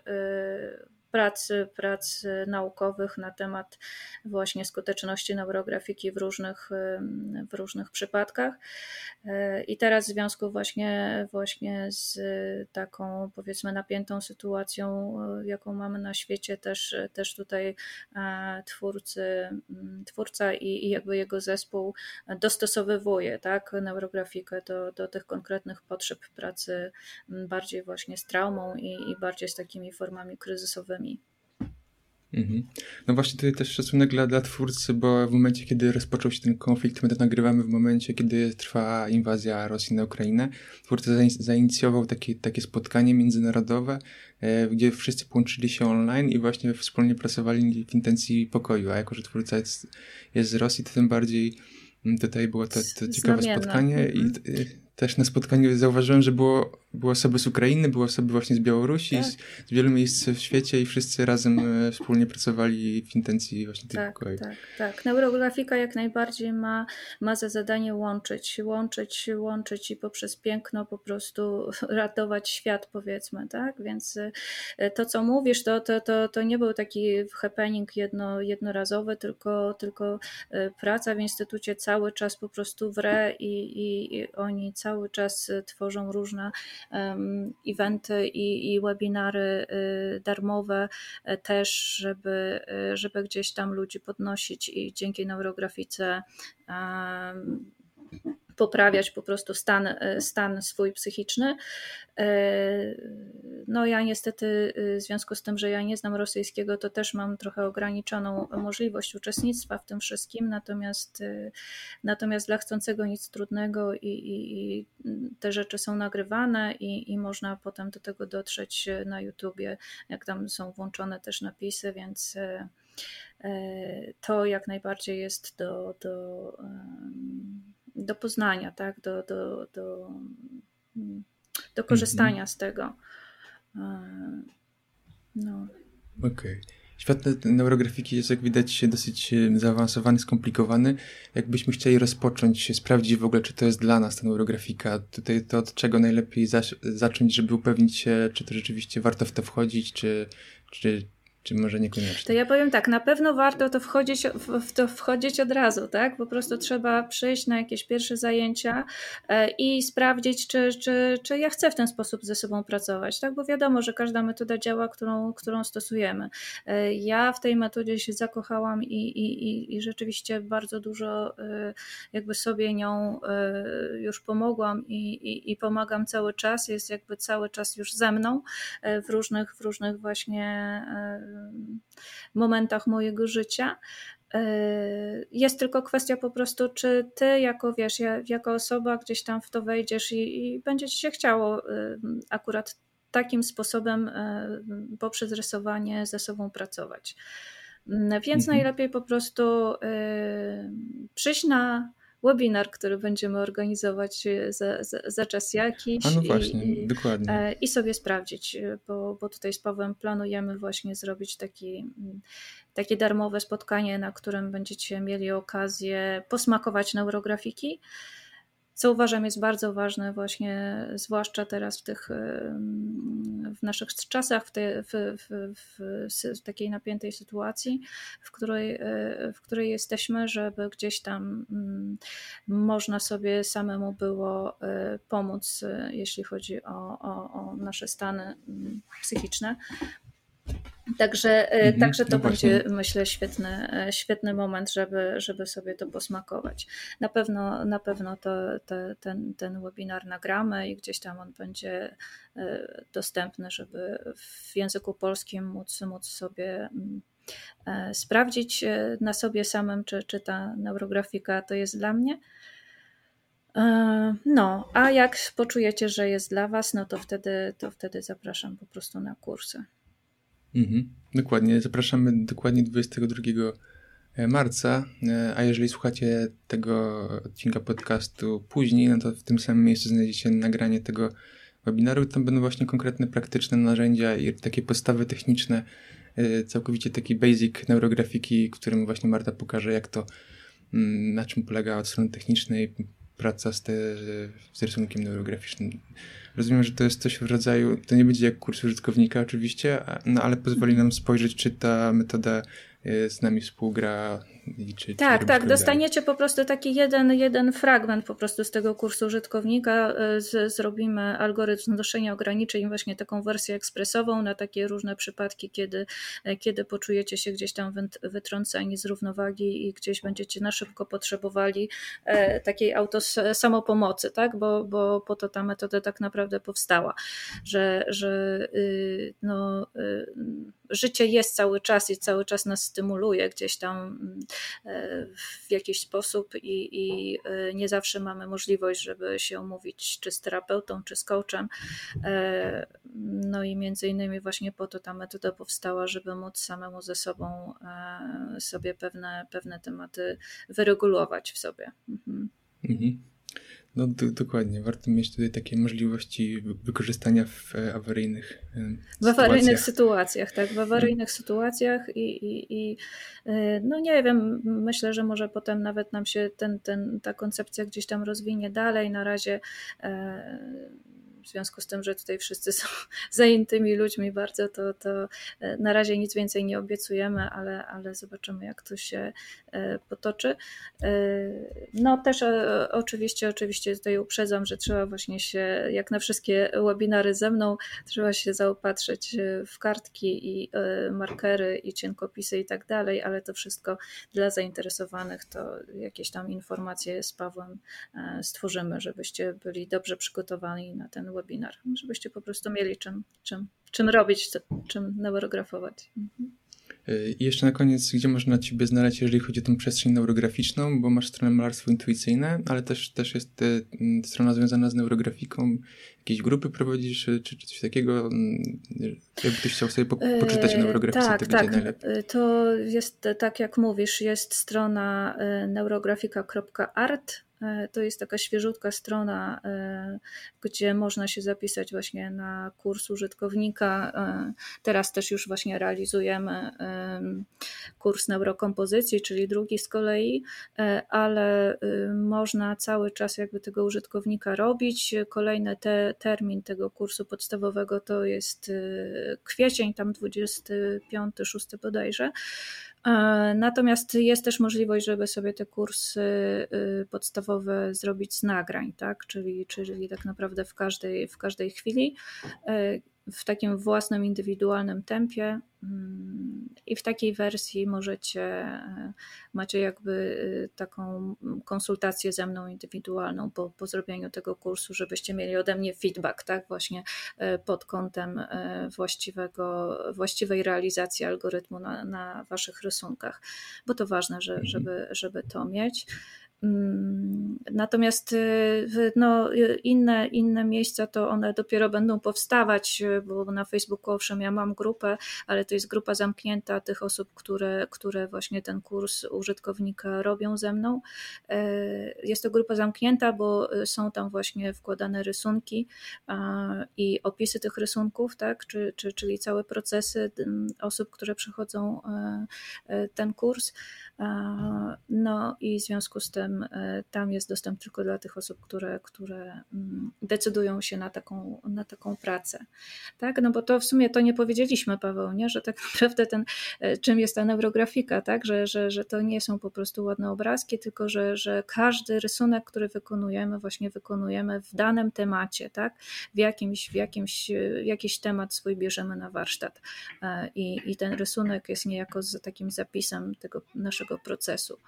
prac, prac naukowych na temat właśnie skuteczności neurografiki w różnych, w różnych przypadkach. I teraz w związku właśnie, właśnie z taką powiedzmy napiętą sytuacją, jaką mamy na świecie, też, też tutaj e, twórcy, twórca i, i jakby jego zespół dostosowywuje tak, neurografikę do, do tych konkretnych potrzeb pracy bardziej właśnie z traumą i, i bardziej z takimi formami kryzysowymi Mhm. No właśnie tutaj też szacunek dla, dla twórcy, bo w momencie, kiedy rozpoczął się ten konflikt, my to nagrywamy w momencie, kiedy trwa inwazja Rosji na Ukrainę. Twórca zainicjował takie, takie spotkanie międzynarodowe, e, gdzie wszyscy połączyli się online i właśnie wspólnie pracowali w intencji pokoju. A jako, że twórca jest, jest z Rosji, to tym bardziej tutaj było to, to ciekawe spotkanie i, mhm. i też na spotkaniu zauważyłem, że było, było osoby z Ukrainy, były osoby właśnie z Białorusi, tak. z, z, wielu miejsc w świecie i wszyscy razem e, wspólnie pracowali w intencji właśnie tych tak, Tak, tak. Neurografika jak najbardziej ma, ma za zadanie łączyć, łączyć, łączyć i poprzez piękno po prostu ratować świat powiedzmy, tak? Więc e, to, co mówisz, to, to, to, to nie był taki happening jedno, jednorazowy, tylko, tylko e, praca w Instytucie cały czas po prostu wre i, i, i oni cały cały czas y, tworzą różne eventy i, i webinary y, darmowe y, też, żeby, żeby gdzieś tam ludzi podnosić i dzięki neurografice poprawiać po prostu stan, e, stan swój psychiczny. E, no ja niestety e, w związku z tym, że ja nie znam rosyjskiego, to też mam trochę ograniczoną możliwość uczestnictwa w tym wszystkim, natomiast, natomiast dla chcącego nic trudnego i, i, i te rzeczy są nagrywane i, i można potem do tego dotrzeć na YouTubie, jak tam są włączone też napisy, więc to jak najbardziej jest do, do do poznania, tak? do, do, do, do korzystania mm -hmm. z tego. No. Okej. Okay. Świat neurografiki jest, jak widać, dosyć e, zaawansowany, skomplikowany. Jakbyśmy chcieli rozpocząć, sprawdzić w ogóle, czy to jest dla nas ta neurografika, tutaj to od czego najlepiej zacząć, żeby upewnić się, czy to rzeczywiście warto w to wchodzić, czy, czy, czy może niekoniecznie? To ja powiem tak, na pewno warto to wchodzić, w to wchodzić od razu, tak? Po prostu trzeba przyjść na jakieś pierwsze zajęcia e, i sprawdzić, czy, czy, czy ja chcę w ten sposób ze sobą pracować, tak? Bo wiadomo, że każda metoda działa, którą, którą stosujemy. E, ja w tej metodzie się zakochałam i, i, i rzeczywiście bardzo dużo e, jakby sobie nią już pomogłam i, i, i pomagam cały czas, jest jakby cały czas już ze mną w różnych, w różnych właśnie momentach mojego życia. E, jest tylko kwestia po prostu, czy ty jako wiesz, jako osoba gdzieś tam w to wejdziesz i, i będzie ci się chciało e, akurat takim sposobem e, poprzez rysowanie ze sobą pracować. Więc mhm. najlepiej po prostu przyjść na webinar, który będziemy organizować e, za, za, za czas jakiś. A no właśnie, i, dokładnie. E, I sobie sprawdzić, e, bo, bo tutaj z Pawłem planujemy właśnie zrobić taki, mm, takie darmowe spotkanie, na którym będziecie mieli okazję posmakować neurografiki co uważam jest bardzo ważne właśnie, zwłaszcza teraz w tych w naszych czasach, w, te, w, w, w, takiej napiętej sytuacji, w której, e, w której jesteśmy, żeby gdzieś tam mm, można sobie samemu było e, pomóc, e, jeśli chodzi o, o, o nasze stany mm, psychiczne. Także, e, mhm, także to no będzie, myślę, świetny, e, świetny moment, żeby, żeby sobie to posmakować. Na pewno, na pewno to, to, ten, ten webinar nagramy i gdzieś tam on będzie e, dostępny, żeby w języku polskim móc, móc sobie mm, sprawdzić na sobie samym, czy, czy ta neurografika to jest dla mnie. No, a jak poczujecie, że jest dla Was, no to wtedy, to wtedy zapraszam po prostu na kursy. Mhm, dokładnie. Zapraszamy dokładnie 22 e, marca, e, a jeżeli słuchacie tego odcinka podcastu później, no to w tym samym miejscu znajdziecie nagranie tego webinaru. Tam będą właśnie konkretne, praktyczne narzędzia i takie podstawy techniczne, e, całkowicie taki basic neurografiki, którym właśnie Marta pokaże, jak to, mm, na czym polega od strony technicznej praca z, te, z rysunkiem neurograficznym. Rozumiem, że to jest coś w rodzaju, to nie będzie jak kurs użytkownika oczywiście, no ale pozwoli nam spojrzeć, czy ta metoda e, z nami współgra liczyć. Tak, tak, dostaniecie po prostu taki jeden, jeden fragment po prostu z tego kursu użytkownika. E, z, zrobimy algorytm znoszenia ograniczeń, właśnie taką wersję ekspresową na takie różne przypadki, kiedy, e, kiedy poczujecie się gdzieś tam wytrąceni z równowagi i gdzieś będziecie na szybko potrzebowali e, takiej auto samopomocy, tak? Bo, bo po to ta metoda tak naprawdę powstała, że, że y, no, y, życie jest cały czas i cały czas nas stymuluje gdzieś tam mm, w jakiś sposób i, i e, nie zawsze mamy możliwość, żeby się umówić czy z terapeutą, czy z coachem. E, no i między innymi właśnie po to ta metoda powstała, żeby móc samemu ze sobą sobie pewne, pewne tematy wyregulować w sobie. Mhm. Mhm. No dokładnie, warto mieć tutaj takie możliwości wykorzystania w e, awaryjnych e, W awaryjnych sytuacjach, tak, w awaryjnych sytuacjach i, i, i, e, no nie wiem, myślę, że może potem nawet nam się ten, ten, ta koncepcja gdzieś tam rozwinie dalej, na razie w związku z tym, że tutaj wszyscy są zajętymi ludźmi bardzo, to, to e, na razie nic więcej nie obiecujemy, ale, ale zobaczymy, jak to się e, potoczy. E, no też oczywiście, oczywiście tutaj uprzedzam, że trzeba właśnie się, jak na wszystkie webinary ze mną, trzeba się zaopatrzyć w kartki i markery i cienkopisy i tak dalej, ale to wszystko dla zainteresowanych to jakieś tam informacje z Pawłem stworzymy, żebyście byli dobrze przygotowani na ten webinar, żebyście po prostu mieli czym, czym, czym robić, czym neurografować. Mhm. I jeszcze na koniec, gdzie można Ciebie znaleźć, jeżeli chodzi o tę przestrzeń neurograficzną, bo masz stronę malarstwo intuicyjne, ale też, też jest e, strona związana z neurografiką. Jakieś grupy prowadzisz, czy, czy coś takiego? Jakby ktoś chciał sobie po, poczytać o neurografice, tak, to tak. najlepiej. To jest tak jak mówisz, jest strona e, neurografika.art E, to jest taka świeżutka strona, e, gdzie można się zapisać właśnie na kurs użytkownika. E, teraz też już właśnie realizujemy kurs neurokompozycji, czyli drugi z kolei, ale można cały czas jakby tego użytkownika robić. Kolejny te, termin tego kursu podstawowego to jest kwiecień, tam 25-6 bodajże. Natomiast jest też możliwość, żeby sobie te kursy y, podstawowe zrobić z nagrań, tak? czyli, czyli tak naprawdę w każdej, w każdej chwili y, w takim własnym, indywidualnym tempie mm, i w takiej wersji możecie, macie jakby y, taką konsultację ze mną indywidualną po, po zrobieniu tego kursu, żebyście mieli ode mnie feedback, tak, właśnie y, pod kątem właściwego, właściwej realizacji algorytmu na, na waszych rysunkach, bo to ważne, że, mhm. żeby, żeby to mieć. Mm, natomiast y, no, y, inne, inne miejsca to one dopiero będą powstawać, y, bo na Facebooku owszem, ja mam grupę, ale to jest grupa zamknięta tych osób, które, które właśnie ten kurs użytkownika robią ze mną. Jest to grupa zamknięta, bo są tam właśnie wkładane rysunki i opisy tych rysunków, tak? czy, czy, czyli całe procesy osób, które przechodzą ten kurs. No i w związku z tym e, tam jest dostęp tylko dla tych osób, które, które mm, decydują się na taką, na taką pracę. Tak? No bo to w sumie to nie powiedzieliśmy, Paweł, nie? że tak naprawdę ten, e, czym jest ta neurografika, tak? że, że, że to nie są po prostu ładne obrazki, tylko że, że każdy rysunek, który wykonujemy, właśnie wykonujemy w danym temacie, tak? w jakimś, w jakimś jakiś temat swój bierzemy na warsztat. E, I, I ten rysunek jest niejako z takim zapisem tego naszego naszego procesu.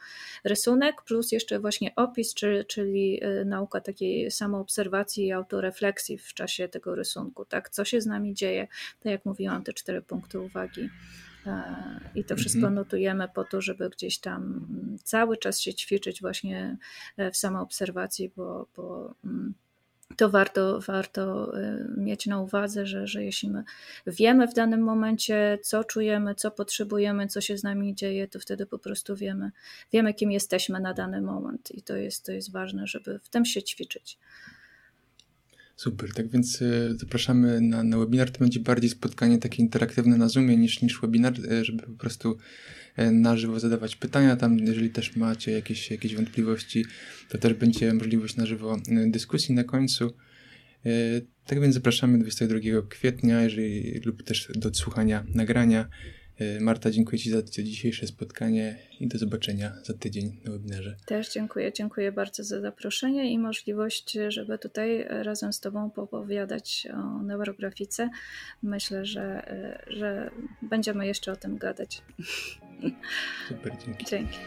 Rysunek plus jeszcze właśnie opis, czyli, czyli nauka takiej samoobserwacji i autorefleksji w czasie tego rysunku, tak? Co się z nami dzieje, tak jak mówiłam, te cztery punkty uwagi. I to wszystko mhm. notujemy po to, żeby gdzieś tam cały czas się ćwiczyć właśnie e, w samoobserwacji, bo, bo mm, to warto, warto y, mieć na uwadze, że, że jeśli my wiemy w danym momencie, co czujemy, co potrzebujemy, co się z nami dzieje, to wtedy po prostu wiemy, wiemy kim jesteśmy na dany moment i to jest, to jest ważne, żeby w tym się ćwiczyć. Super, tak więc y, zapraszamy na, na webinar. To będzie bardziej spotkanie takie interaktywne na Zoomie niż, niż webinar, y, żeby po prostu y, na żywo zadawać pytania. Tam, jeżeli też macie jakieś, jakieś wątpliwości, to też będzie możliwość na żywo dyskusji na końcu. Tak więc zapraszamy 22 kwietnia, jeżeli lub też do odsłuchania nagrania. E, Marta, dziękuję Ci za dzisiejsze spotkanie i do zobaczenia za tydzień na webinarze. Też dziękuję. Dziękuję bardzo za zaproszenie i możliwość, żeby tutaj razem z Tobą popowiadać o neurografice. Myślę, że, e, że będziemy jeszcze o tym gadać. Super, dzięki. Dzięki.